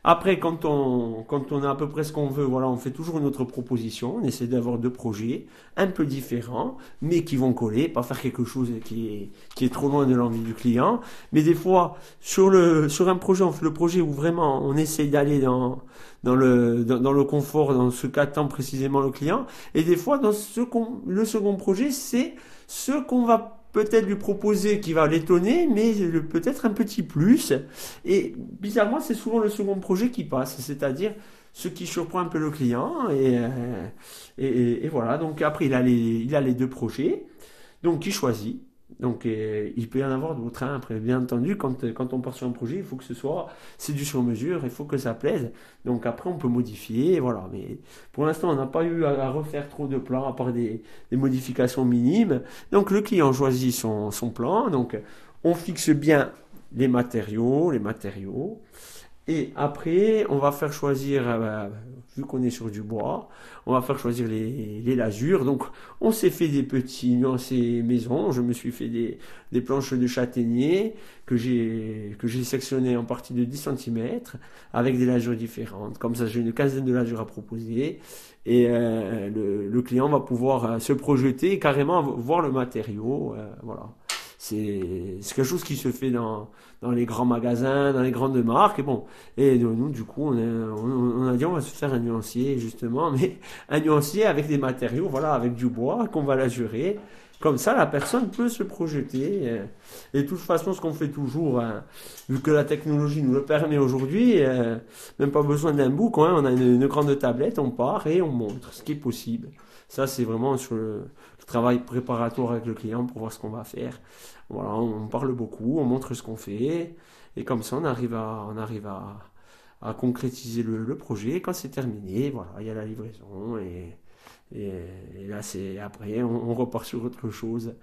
Speaker 3: Après, quand on, quand on a à peu près ce qu'on veut, voilà, on fait toujours une autre proposition. On essaie d'avoir deux projets un peu différents, mais qui vont coller, pas faire quelque chose qui est, qui est trop loin de l'envie du client. Mais des fois, sur le, sur un projet, on fait le projet où vraiment on essaye d'aller dans, dans le, dans, le confort, dans ce qu'attend précisément le client. Et des fois, dans ce le second projet, c'est ce qu'on va peut-être lui proposer qui va l'étonner, mais peut-être un petit plus. Et bizarrement, c'est souvent le second projet qui passe, c'est-à-dire ce qui surprend un peu le client. Et, euh, et, voilà, donc après, il a les, il a les deux projets. Donc, il choisit? Donc, euh, il peut y en avoir d'autres. Hein. Après, bien entendu, quand, quand on part sur un projet, il faut que ce soit, c'est du sur mesure, il faut que ça plaise. Donc, après, on peut modifier, voilà. Mais pour l'instant, on n'a pas eu à, refaire trop de plans, à part des, modifications minimes. Donc, le client choisit son, plan. Donc, on fixe bien les matériaux, les matériaux. Et après, on va faire choisir, euh, qu'on est sur du bois, on va faire choisir les, lasures. Donc, on s'est fait des petits nuancés maison. Je me suis fait des, planches de châtaignier que j'ai, que sectionnées en partie de 10 cm avec des lasures différentes. Comme ça, j'ai une quinzaine de lasures à proposer. Et euh, le, client va pouvoir euh, se projeter et carrément voir le matériau. Euh, voilà c'est quelque chose qui se fait dans, dans les grands magasins, dans les grandes marques. Et bon, et nous, du coup, on a, dit on va se faire un nuancier, justement, mais un nuancier avec des matériaux, voilà, avec du bois qu'on va l'assurer. Comme ça, la personne peut se projeter. Et de toute façon, ce qu'on fait toujours, hein, vu que la technologie nous le permet aujourd'hui, euh, même pas besoin d'un bouc, hein, on a une, une, grande tablette, on part et on montre ce qui est possible. Ça, c'est vraiment sur le, travail préparatoire avec le client pour voir ce qu'on va faire. Voilà, on parle beaucoup, on montre ce qu'on fait, et comme ça, on arrive à, on arrive à, à concrétiser le, projet. Quand c'est terminé, voilà, il y a la livraison, et, et, là, c'est après, on, repart sur autre chose.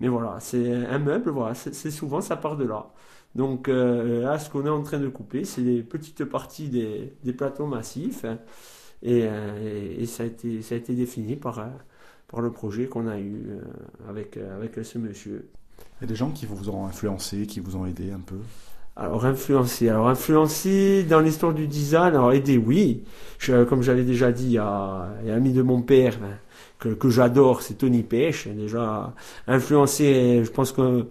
Speaker 3: Mais voilà, c'est un meuble, voilà, c'est souvent ça part de là. Donc euh, là, ce qu'on est en train de couper, c'est les petites parties des, des plateaux massifs. Euh, et, ça, a été, ça a été défini par, euh, par le projet qu'on a eu euh, avec, avec ce monsieur.
Speaker 2: Il y a des gens qui vous ont influencé, qui vous ont aidé un peu?
Speaker 3: Alors influencé, alors influencé dans l'histoire du design, alors aider oui, je, comme j'avais déjà dit à, à ami de mon père ben, que, j'adore, c'est Tony Pêche, déjà influencé, je pense que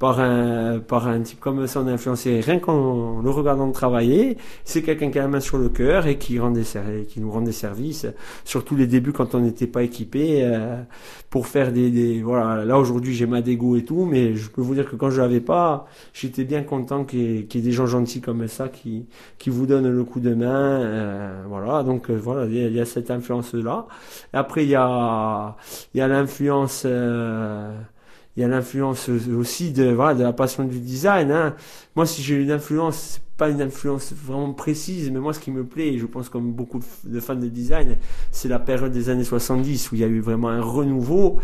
Speaker 3: par un, par un type comme ça, on est influencé rien qu'en le regardant travailler. C'est quelqu'un qui a la main sur le cœur et qui, rend des, qui nous rend des services, surtout les débuts quand on n'était pas équipé, euh, pour faire des, des voilà. Là aujourd'hui j'ai ma dégo et tout, mais je peux vous dire que quand je l'avais pas, j'étais bien content qu'il y, ait des gens gentils comme ça qui, qui vous donnent le coup de main, euh, voilà. Donc euh, voilà, il y, a cette influence là. Après il y a, il y a l'influence il y a l'influence aussi de, voilà, de la passion du design. Hein. Moi, si j'ai une influence, pas une influence vraiment précise, mais moi, ce qui me plaît, je pense comme beaucoup de fans de design, c'est la période des années 70 où il y a eu vraiment un renouveau.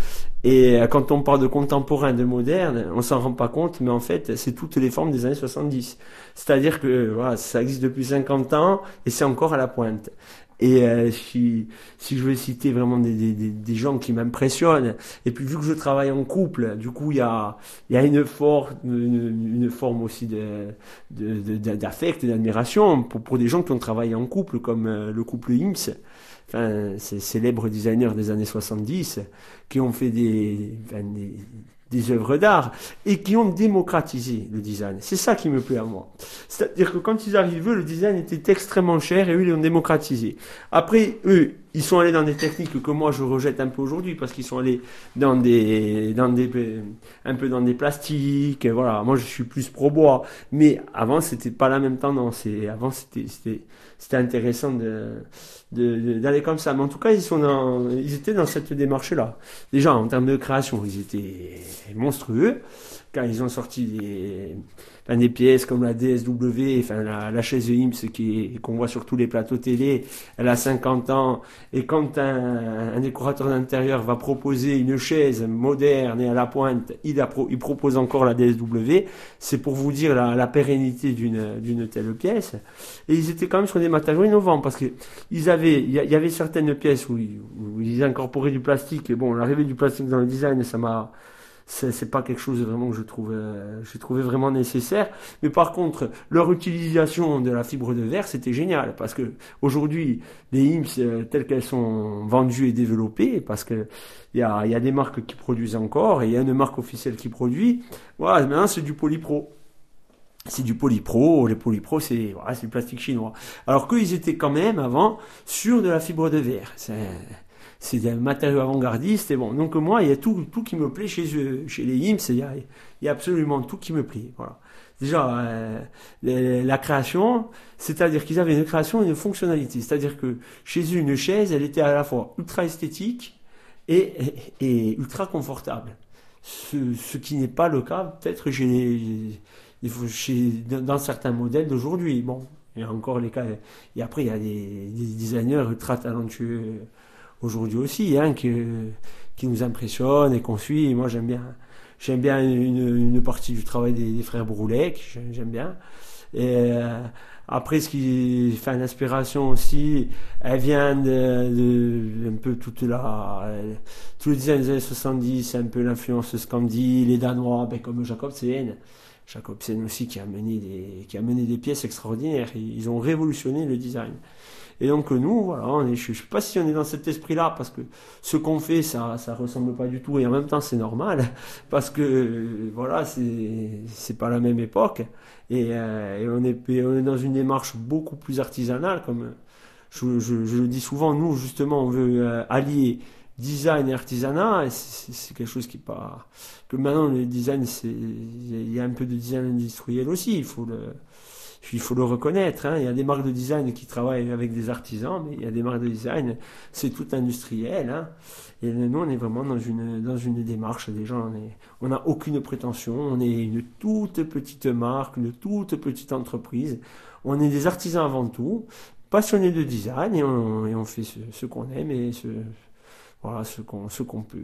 Speaker 3: Et euh, quand on parle de contemporain, de moderne, on s'en rend pas compte, mais en fait, c'est toutes les formes des années 70. C'est-à-dire que ça existe depuis 50 ans et c'est encore à la pointe. Et euh, si, si je veux citer vraiment des, des, des gens qui m'impressionnent, et puis vu que je travaille en couple, du coup il y a, y a une, for une, une forme aussi d'affect, de, de, d'admiration pour, pour des gens qui ont travaillé en couple, comme euh, le couple IMS, enfin, ces célèbres designers des années 70, qui ont fait des, des des œuvres d'art et qui ont démocratisé le design. C'est ça qui me plaît à moi. C'est-à-dire que quand ils arrivent, le design était extrêmement cher et eux, ils l'ont démocratisé. Après, eux, ils sont allés dans des techniques que moi je rejette un peu aujourd'hui parce qu'ils sont allés dans des, dans des, un peu dans des plastiques. Voilà, moi je suis plus pro bois, mais avant c'était pas la même tendance. Avant c'était, c'était, intéressant de, d'aller comme ça. Mais en tout cas, ils sont dans, ils étaient dans cette démarche-là. Déjà en termes de création, ils étaient monstrueux quand ils ont sorti des des pièces comme la DSW, la, chaise IMSS qu'on voit sur tous les plateaux télé, elle a 50 ans, et quand un, décorateur d'intérieur va proposer une chaise moderne et à la pointe, il, propose encore la DSW, c'est pour vous dire la, pérennité d'une telle pièce. Et ils étaient quand même sur des matériaux innovants parce que ils avaient, y, avait certaines pièces où, où ils incorporaient du plastique. Et bon, l'arrivée du plastique dans le design, ça m'a c'est pas quelque chose vraiment que je trouvais, j'ai trouvé vraiment nécessaire. Mais par contre, leur utilisation de la fibre de verre, c'était génial parce que aujourd'hui, les IMS euh, telles qu'elles sont vendues et développées, parce que il y a, y a des marques qui produisent encore et il y a une marque officielle qui produit. Voilà, maintenant c'est du polypro c'est du polypro. Les polypro, c'est voilà, c'est du plastique chinois. Alors qu'ils étaient quand même avant sur de la fibre de verre. C'est c'est un matériau avant-gardiste et bon. Donc moi, il y a tout, tout qui me plaît chez chez les IMS, il y a, il y a absolument tout qui me plaît. Voilà. Déjà, euh, la création, c'est-à-dire qu'ils avaient une création et une fonctionnalité. C'est-à-dire que chez eux, une chaise, elle était à la fois ultra esthétique et, et, ultra confortable. Ce, ce qui n'est pas le cas peut-être chez, dans certains modèles d'aujourd'hui. Bon, il y a encore les cas. Et après, il y a des, des designers ultra talentueux aujourd'hui aussi, hein, qui, nous impressionne et qu'on suit. moi, j'aime bien, j'aime bien une, partie du travail des, frères Broulet, j'aime bien. Et après, ce qui fait l'inspiration aussi, elle vient de, un peu toute la, tout le design des années 70, un peu l'influence Scandi, les Danois, ben, comme Jacobsen. Jacobsen aussi qui a mené des, qui a mené des pièces extraordinaires. Ils ont révolutionné le design. Et donc nous, voilà, je ne sais pas si on est dans cet esprit-là, parce que ce qu'on fait, ça ça ressemble pas du tout, et en même temps c'est normal, parce que voilà, c'est pas la même époque, et, euh, on, est, on est dans une démarche beaucoup plus artisanale, comme je, le dis souvent, nous justement on veut euh, allier design et artisanat, et c'est quelque chose qui pas que maintenant le design, il y a un peu de design industriel aussi, il faut le il faut le reconnaître, hein. il y a des marques de design qui travaillent avec des artisans, mais il y a des marques de design, c'est tout industriel. Hein. Et nous, on est vraiment dans une, dans une démarche, déjà, on n'a aucune prétention, on est une toute petite marque, une toute petite entreprise, on est des artisans avant tout, passionnés de design, et on, fait ce, qu'on aime et ce, voilà, ce qu'on qu'on peut,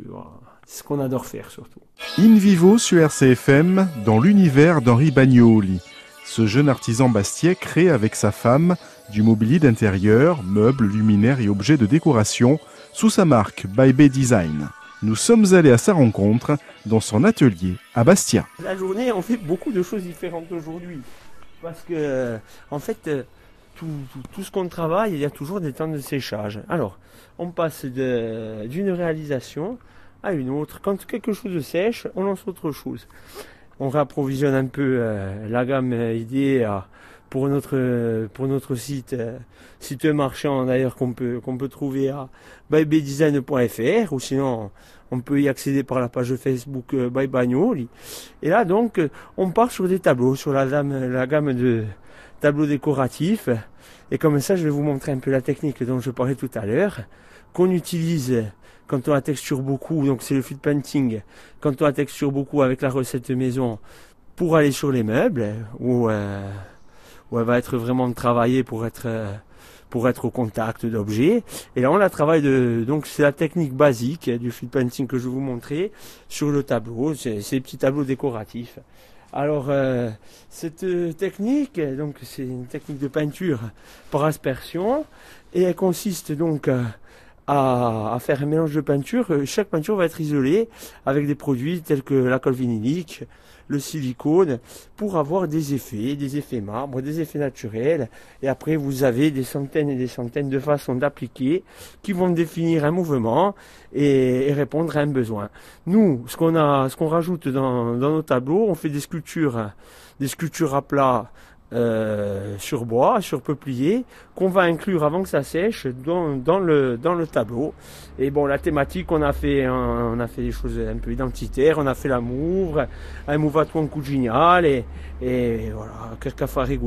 Speaker 3: ce qu'on adore faire surtout.
Speaker 2: In vivo sur RCFM, dans l'univers d'Henri Bagnoli. Ce jeune artisan bastiais crée avec sa femme du mobilier d'intérieur, meubles, luminaires et objets de décoration sous sa marque By Bay Design. Nous sommes allés à sa rencontre dans son atelier à Bastia.
Speaker 3: La journée, on fait beaucoup de choses différentes aujourd'hui. Parce que, en fait, euh, tout, ce qu'on travaille, il y a toujours des temps de séchage. Alors, on passe d'une réalisation à une autre. Quand quelque chose sèche, on lance autre chose on réapprovisionne un peu euh, la gamme euh, idée pour notre pour notre site euh, site marchand d'ailleurs qu'on peut qu'on peut trouver à bybaydesign.fr ou sinon on peut y accéder par la page Facebook by Bagnoli. Et là donc on part sur des tableaux sur la gamme la gamme de tableaux décoratifs et comme ça je vais vous montrer un peu la technique dont je parlais tout à l'heure qu'on utilise quand on la texture beaucoup, donc c'est le fil painting, quand on la texture beaucoup avec la recette maison pour aller sur les meubles, où, euh, où elle va être vraiment travaillée pour être euh, pour être au contact d'objets. Et là, on la travaille de, donc c'est la technique basique du fil painting que je vais vous montrer sur le tableau. C'est ces petits tableaux décoratifs. Alors, euh, cette technique, donc c'est une technique de peinture par aspersion, et elle consiste donc à, faire un mélange de peinture. Euh, chaque peinture va être isolée avec des produits tels que la colle vinylique, le silicone, pour avoir des effets, des effets marbre, des effets naturels. Et après, vous avez des centaines et des centaines de façons d'appliquer qui vont définir un mouvement et, répondre à un besoin. Nous, ce qu'on a, ce qu'on rajoute dans, dans nos tableaux, on fait des sculptures, des sculptures à plat euh, sur bois, sur peuplier, qu'on va inclure avant que ça sèche dans, dans, le, dans le tableau. Et bon, la thématique, on a fait, on a fait des choses un peu identitaires, on a fait l'amour, un mouvaton génial et, et voilà, Kerkafari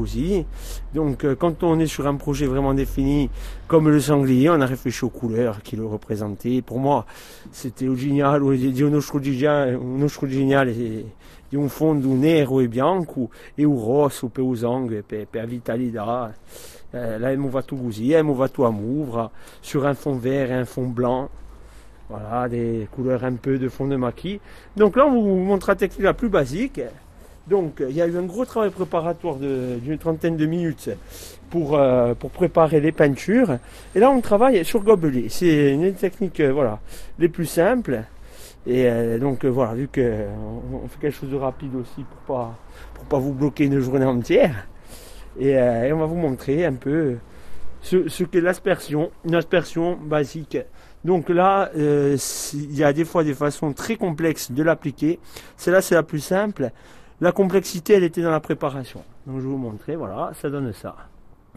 Speaker 3: Donc, euh, quand on est sur un projet vraiment défini, comme le sanglier, on a réfléchi aux couleurs qui le représentaient. Pour moi, c'était original, ou génial et di un fondo nero e bianco e un rosso per usang per, per vitalità. Euh, là, va tout gousiller, on va tout amouvre sur un fond vert et un fond blanc. Voilà, des couleurs un peu de fond de maquis. Donc là, on vous montre la technique la plus basique. Donc, il y a eu un gros travail préparatoire d'une trentaine de minutes pour, euh, pour préparer les peintures. Et là, on travaille sur gobelet. C'est une technique, euh, voilà, les plus simples. Et euh, donc euh, voilà, vu qu'on on fait quelque chose de rapide aussi pour pas pour pas vous bloquer une journée entière. Et, euh, on va vous montrer un peu ce, ce qu'est l'aspersion, une aspersion basique. Donc là, il y a des fois des façons très complexes de l'appliquer. Celle-là, c'est la plus simple. La complexité, elle était dans la préparation. Donc je vais vous montrer, voilà, ça donne ça.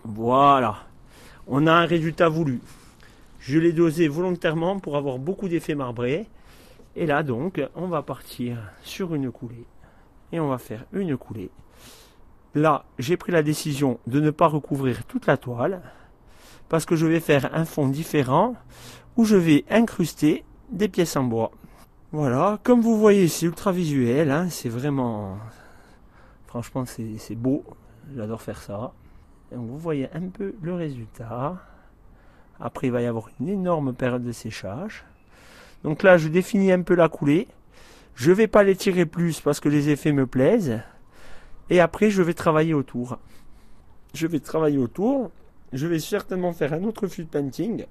Speaker 3: Voilà. On a un résultat voulu. Je l'ai dosé volontairement pour avoir beaucoup d'effets marbrés. Et là donc, on va partir sur une coulée. Et on va faire une coulée. Là, j'ai pris la décision de ne pas recouvrir toute la toile. Parce que je vais faire un fond différent où je vais incruster des pièces en bois. Voilà, comme vous voyez, c'est ultra visuel. Hein, c'est vraiment... Franchement, c'est beau. J'adore faire ça. Donc vous voyez un peu le résultat. Après, il va y avoir une énorme période de séchage. Donc là, je définis un peu la coulée. Je ne vais pas l'étirer plus parce que les effets me plaisent. Et après, je vais travailler autour. Je vais travailler autour. Je vais certainement faire un autre fluid painting,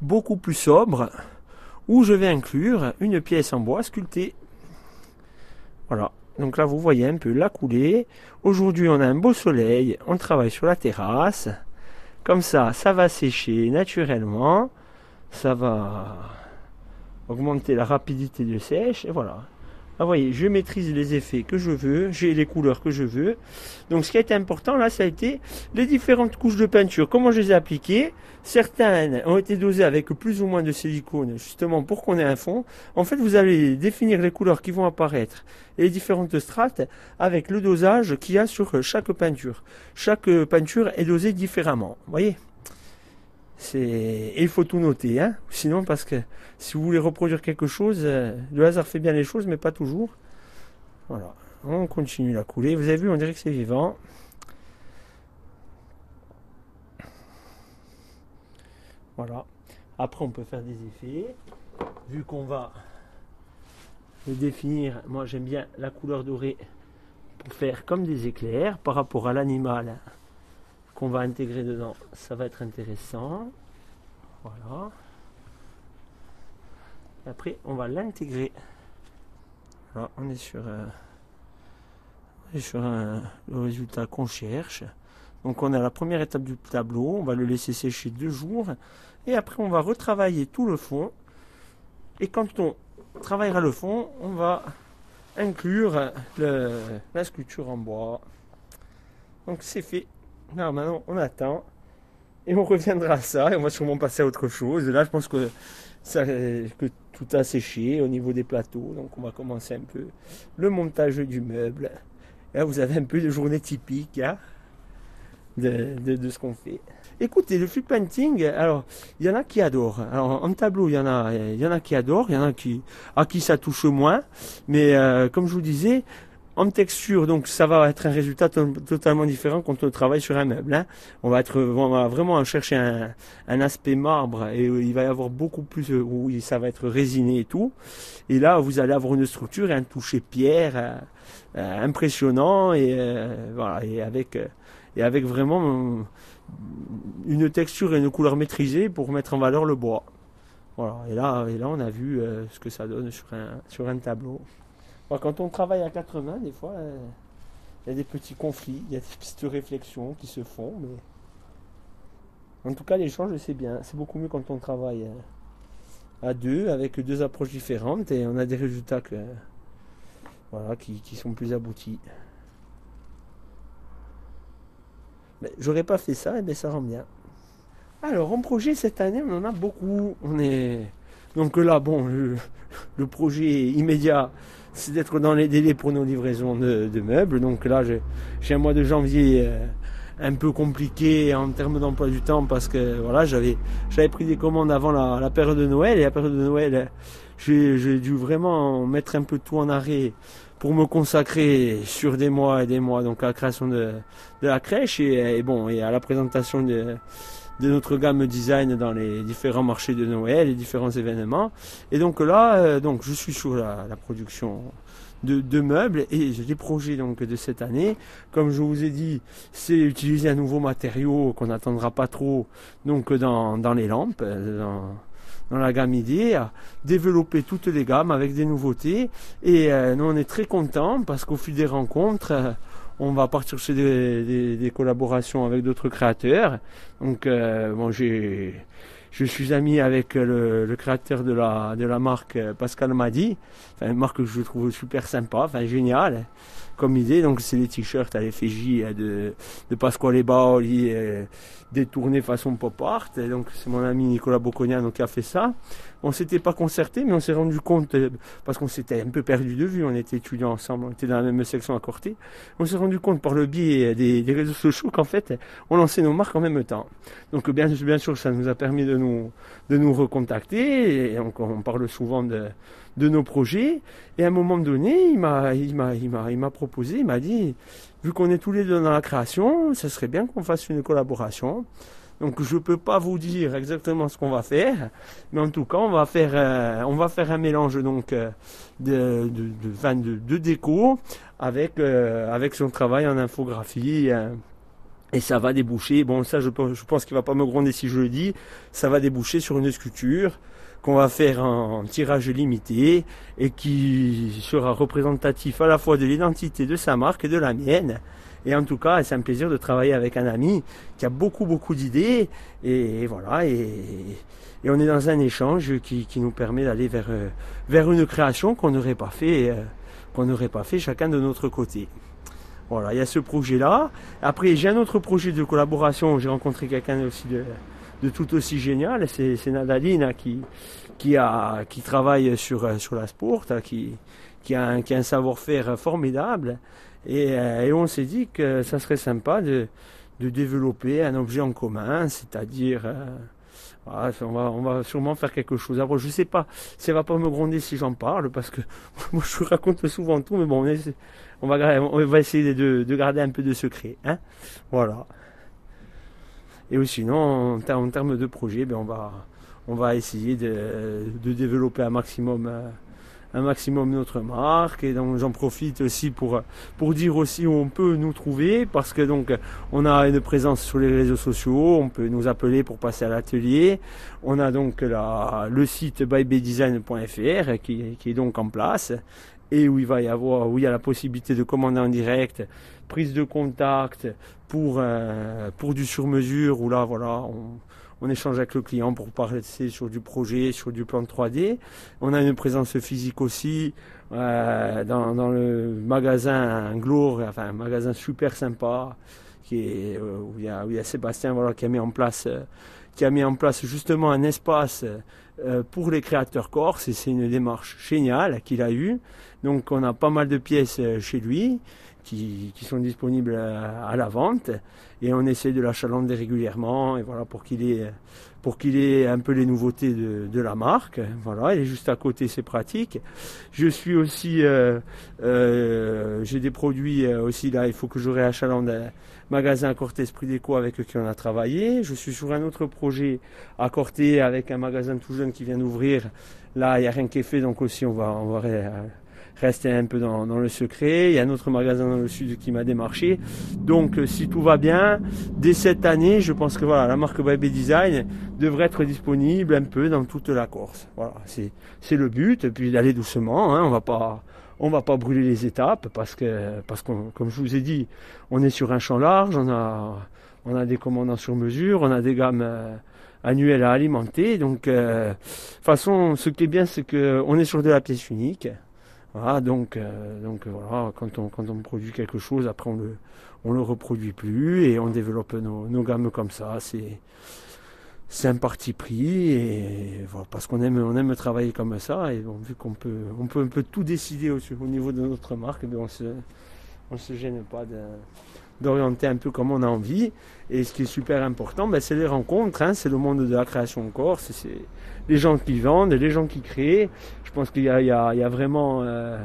Speaker 3: beaucoup plus sobre, où je vais inclure une pièce en bois sculptée. Voilà. Donc là, vous voyez un peu la coulée. Aujourd'hui, on a un beau soleil. On travaille sur la terrasse. Comme ça, ça va sécher naturellement. Ça va augmenter la rapidité de sèche. Et voilà. Ah, vous voyez, je maîtrise les effets que je veux, j'ai les couleurs que je veux. Donc ce qui a été important là, ça a été les différentes couches de peinture, comment je les ai appliquées? Certaines ont été dosées avec plus ou moins de silicone, justement pour qu'on ait un fond. En fait, vous allez définir les couleurs qui vont apparaître et les différentes strates avec le dosage qu'il y a sur chaque peinture. Chaque peinture est dosée différemment. Voyez? Et il faut tout noter, hein sinon parce que si vous voulez reproduire quelque chose, euh, le hasard fait bien les choses, mais pas toujours. Voilà, on continue la coulée. Vous avez vu, on dirait que c'est vivant. Voilà. Après, on peut faire des effets. Vu qu'on va le définir, moi j'aime bien la couleur dorée pour faire comme des éclairs par rapport à l'animal qu'on va intégrer dedans. Ça va être intéressant. Voilà. après, on va l'intégrer. on est sur, euh, sur le résultat qu'on cherche. Donc on a la première étape du tableau, on va le laisser sécher deux jours et après on va retravailler tout le fond. Et quand on travaillera le fond, on va inclure la sculpture en bois. Donc c'est fait. Non, maintenant, on attend. Et on reviendra à ça. Et on va sûrement passer à autre chose. Là, je pense que, ça, que tout a séché au niveau des plateaux. Donc, on va commencer un peu le montage du meuble. là, vous avez un peu de journée typique hein, de, ce qu'on fait. Écoutez, le fluid painting, alors, il y en a qui adorent. Alors, en tableau, il y en a, y en a qui adorent, il y en a qui, à qui ça touche moins. Mais, euh, comme je vous disais, en texture, donc ça va être un résultat totalement différent quand on travaille sur un meuble. Hein. On va être vraiment chercher un, aspect marbre et il va y avoir beaucoup plus où ça va être résiné et tout. Et là, vous allez avoir une structure et un toucher pierre euh, euh, impressionnant et euh, avec vraiment une texture et une couleur maîtrisée pour mettre en valeur le bois. Et là, et là, on a vu ce que ça donne sur un tableau quand on travaille à quatre mains, des fois, euh, il y a des petits conflits, il y a des petites réflexions qui se font. Mais... En tout cas, l'échange, c'est bien. C'est beaucoup mieux quand on travaille euh, à deux, avec deux approches différentes, et on a des résultats qui, sont plus aboutis. Mais j'aurais pas fait ça, et bien ça rend bien. Alors, en projet cette année, on en a beaucoup. On est donc là, bon, le projet immédiat, c'est d'être dans les délais pour nos livraisons de, meubles. Donc là, j'ai un mois de janvier euh, un peu compliqué en termes d'emploi du temps parce que voilà, j'avais pris des commandes avant la, période de Noël et la période de Noël, j'ai dû vraiment mettre un peu tout en arrêt pour me consacrer sur des mois et des mois donc à la création de, la crèche et, bon et à la présentation de de notre gamme design dans les différents marchés de Noël, les différents événements. Et donc là, euh, donc je suis sur la, production de, meubles et des projets donc de cette année. Comme je vous ai dit, c'est utiliser un nouveau matériau qu'on n'attendra pas trop donc dans, les lampes, euh, dans, dans la gamme idée, à développer toutes les gammes avec des nouveautés. Et euh, nous on est très contents parce qu'au fil des rencontres, on va partir sur des, collaborations avec d'autres créateurs. Donc, euh, bon, j'ai, je suis ami avec le, créateur de la, de la marque euh, Pascal Madi, enfin, une marque que je trouve super sympa, enfin géniale comme idée. Donc, c'est les t-shirts à l'effigie euh, de, de Pasquale Baoli détournés façon pop art. donc, c'est mon ami Nicolas Bocconiano qui a fait ça on s'était pas concerté, mais on s'est rendu compte, euh, parce qu'on s'était un peu perdu de vue, on était étudiants ensemble, on était dans la même section à Corté, on s'est rendu compte par le biais des, réseaux sociaux qu'en fait, on lançait nos marques en même temps. Donc bien, bien sûr, ça nous a permis de nous, de nous recontacter, et on, parle souvent de, de nos projets, et à un moment donné, il m'a, il m'a, il m'a, il m'a proposé, il m'a dit, vu qu'on est tous les deux dans la création, ce serait bien qu'on fasse une collaboration. Donc je peux pas vous dire exactement ce qu'on va faire, mais en tout cas on va faire, euh, on va faire un mélange donc euh, de, de, de, déco avec, euh, avec son travail en infographie. et ça va déboucher, bon ça je, je pense qu'il va pas me gronder si je le dis, ça va déboucher sur une sculpture qu'on va faire en tirage limité et qui sera représentatif à la fois de l'identité de sa marque et de la mienne. Et en tout cas, c'est un plaisir de travailler avec un ami qui a beaucoup, beaucoup d'idées. Et, voilà, et, on est dans un échange qui, nous permet d'aller vers, euh, vers une création qu'on n'aurait pas fait, euh, qu'on n'aurait pas fait chacun de notre côté. Voilà, il y a ce projet-là. Après, j'ai un autre projet de collaboration. J'ai rencontré quelqu'un aussi de, de tout aussi génial. C'est, Nadaline qui, qui, a, qui travaille sur, euh, sur la sport, qui, qui a un, qui a un savoir-faire formidable. Euh, et, on s'est dit que ça serait sympa de, de développer un objet en commun, c'est-à-dire euh, on, va, on va sûrement faire quelque chose. Alors je sais pas, ça va pas me gronder si j'en parle, parce que moi je raconte souvent tout, mais bon, on, va, on va essayer de, de, garder un peu de secret. Hein voilà. Et sinon, en, termes de projet, ben on, va, on va essayer de, développer un maximum. Euh, un maximum notre marque et donc j'en profite aussi pour pour dire aussi où on peut nous trouver parce que donc on a une présence sur les réseaux sociaux, on peut nous appeler pour passer à l'atelier. On a donc le site bybdesign.fr qui, qui est donc en place et où il va y avoir où il y a la possibilité de commander en direct, prise de contact pour euh, pour du sur mesure où là voilà on, échange avec le client pour parler sur du projet, sur du plan 3D. On a une présence physique aussi euh, dans, le magasin Gloire, enfin un magasin super sympa qui est, euh, où, il y a, Sébastien voilà, qui a mis en place qui a mis en place justement un espace pour les créateurs corse et c'est une démarche géniale qu'il a eue. Donc on a pas mal de pièces chez lui qui, sont disponibles à, la vente et on essaie de l'achalander régulièrement et voilà pour qu'il ait pour qu'il ait un peu les nouveautés de, la marque. Voilà, il est juste à côté, c'est pratique. Je suis aussi, euh, euh, j'ai des produits euh, aussi là. Il faut que je réachalande un magasin à Corté Esprit Déco avec qui on a travaillé. Je suis sur un autre projet à Corté avec un magasin tout jeune qui vient d'ouvrir. Là, il n'y a rien qui est fait, donc aussi on va rester un peu dans, le secret. Il y a un autre magasin dans le sud qui m'a démarché. Donc euh, si tout va bien, dès cette année, je pense que voilà, la marque Baby Design devrait être disponible un peu dans toute la Corse. Voilà, c'est le but. Et puis d'aller doucement, hein, on va pas on va pas brûler les étapes parce que parce qu'on comme je vous ai dit, on est sur un champ large, on a on a des commandants sur mesure, on a des gammes euh, annuelles à alimenter. Donc, euh, de toute façon, ce qui est bien, c'est qu'on est sur de la pièce unique. Donc, euh, donc voilà, quand on, produit quelque chose, après on le, le reproduit plus et on développe nos, gammes comme ça. C'est, un parti pris et parce qu'on aime, on aime travailler comme ça et vu qu'on peut, on peut un peu tout décider au, au niveau de notre marque, eh on se, on se gêne pas d'orienter un peu comme on a envie. Et ce qui est super important, ben, c'est les rencontres, hein, c'est le monde de la création en Corse, les gens qui vendent, les gens qui créent. Je pense qu'il y, a, vraiment euh,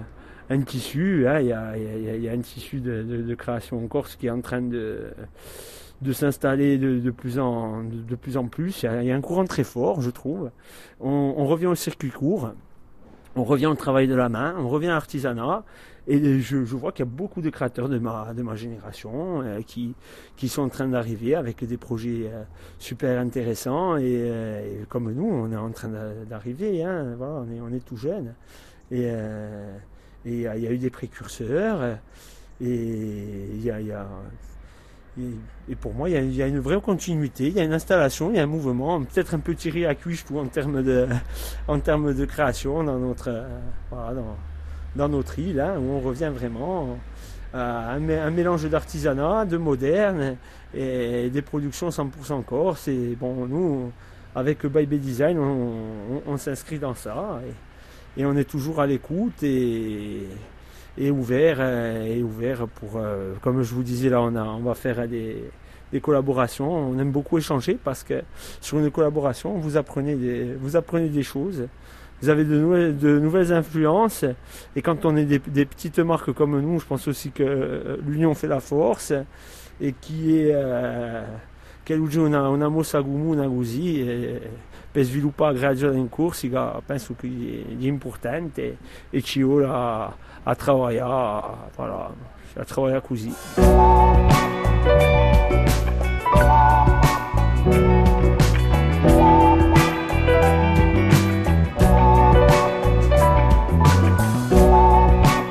Speaker 3: un tissu, il, y a, un tissu de, création en Corse qui est en train de, s'installer de, plus en, plus. Il y, a, un courant très fort, je trouve. On revient au circuit court on revient au travail de la main, on revient à l'artisanat, et je, vois qu'il y a beaucoup de créateurs de ma, génération euh, qui, sont en train d'arriver avec des projets euh, super intéressants. Euh, et, comme nous, on est en train d'arriver. Hein, voilà, on, est, tout jeune. Et il y, a eu des précurseurs. Et pour moi, il y, a, une vraie continuité, il y a une installation, il y a un mouvement, peut-être un peu tiré à cuisse en termes de, de création dans notre, voilà, dans notre île, hein, où on revient vraiment à un, mélange d'artisanat, de moderne et des productions 100% corse. Et bon, nous, avec By Design, on, s'inscrit dans ça et, on est toujours à l'écoute et, ouvert et ouvert pour, euh, comme je vous disais là, on va faire des, des collaborations. On aime beaucoup échanger parce que sur une collaboration, vous apprenez des, vous apprenez des choses vous avez de nouvelles, influences. Et quand on est des, petites marques comme nous, je pense aussi que euh, l'union fait la force et qui est, euh, quel giorno una, una mossa comune così e, per sviluppare gradualmente in Corsica e ci vuole a, a lavorare, voilà, a lavorare così.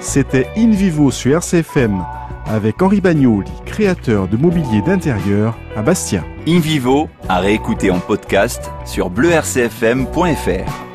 Speaker 2: C'était In Vivo sur RCFM avec Henri Bagnoli, créateur de mobilier d'intérieur à Bastia.
Speaker 1: In Vivo à réécouter en podcast sur bleurcfm.fr.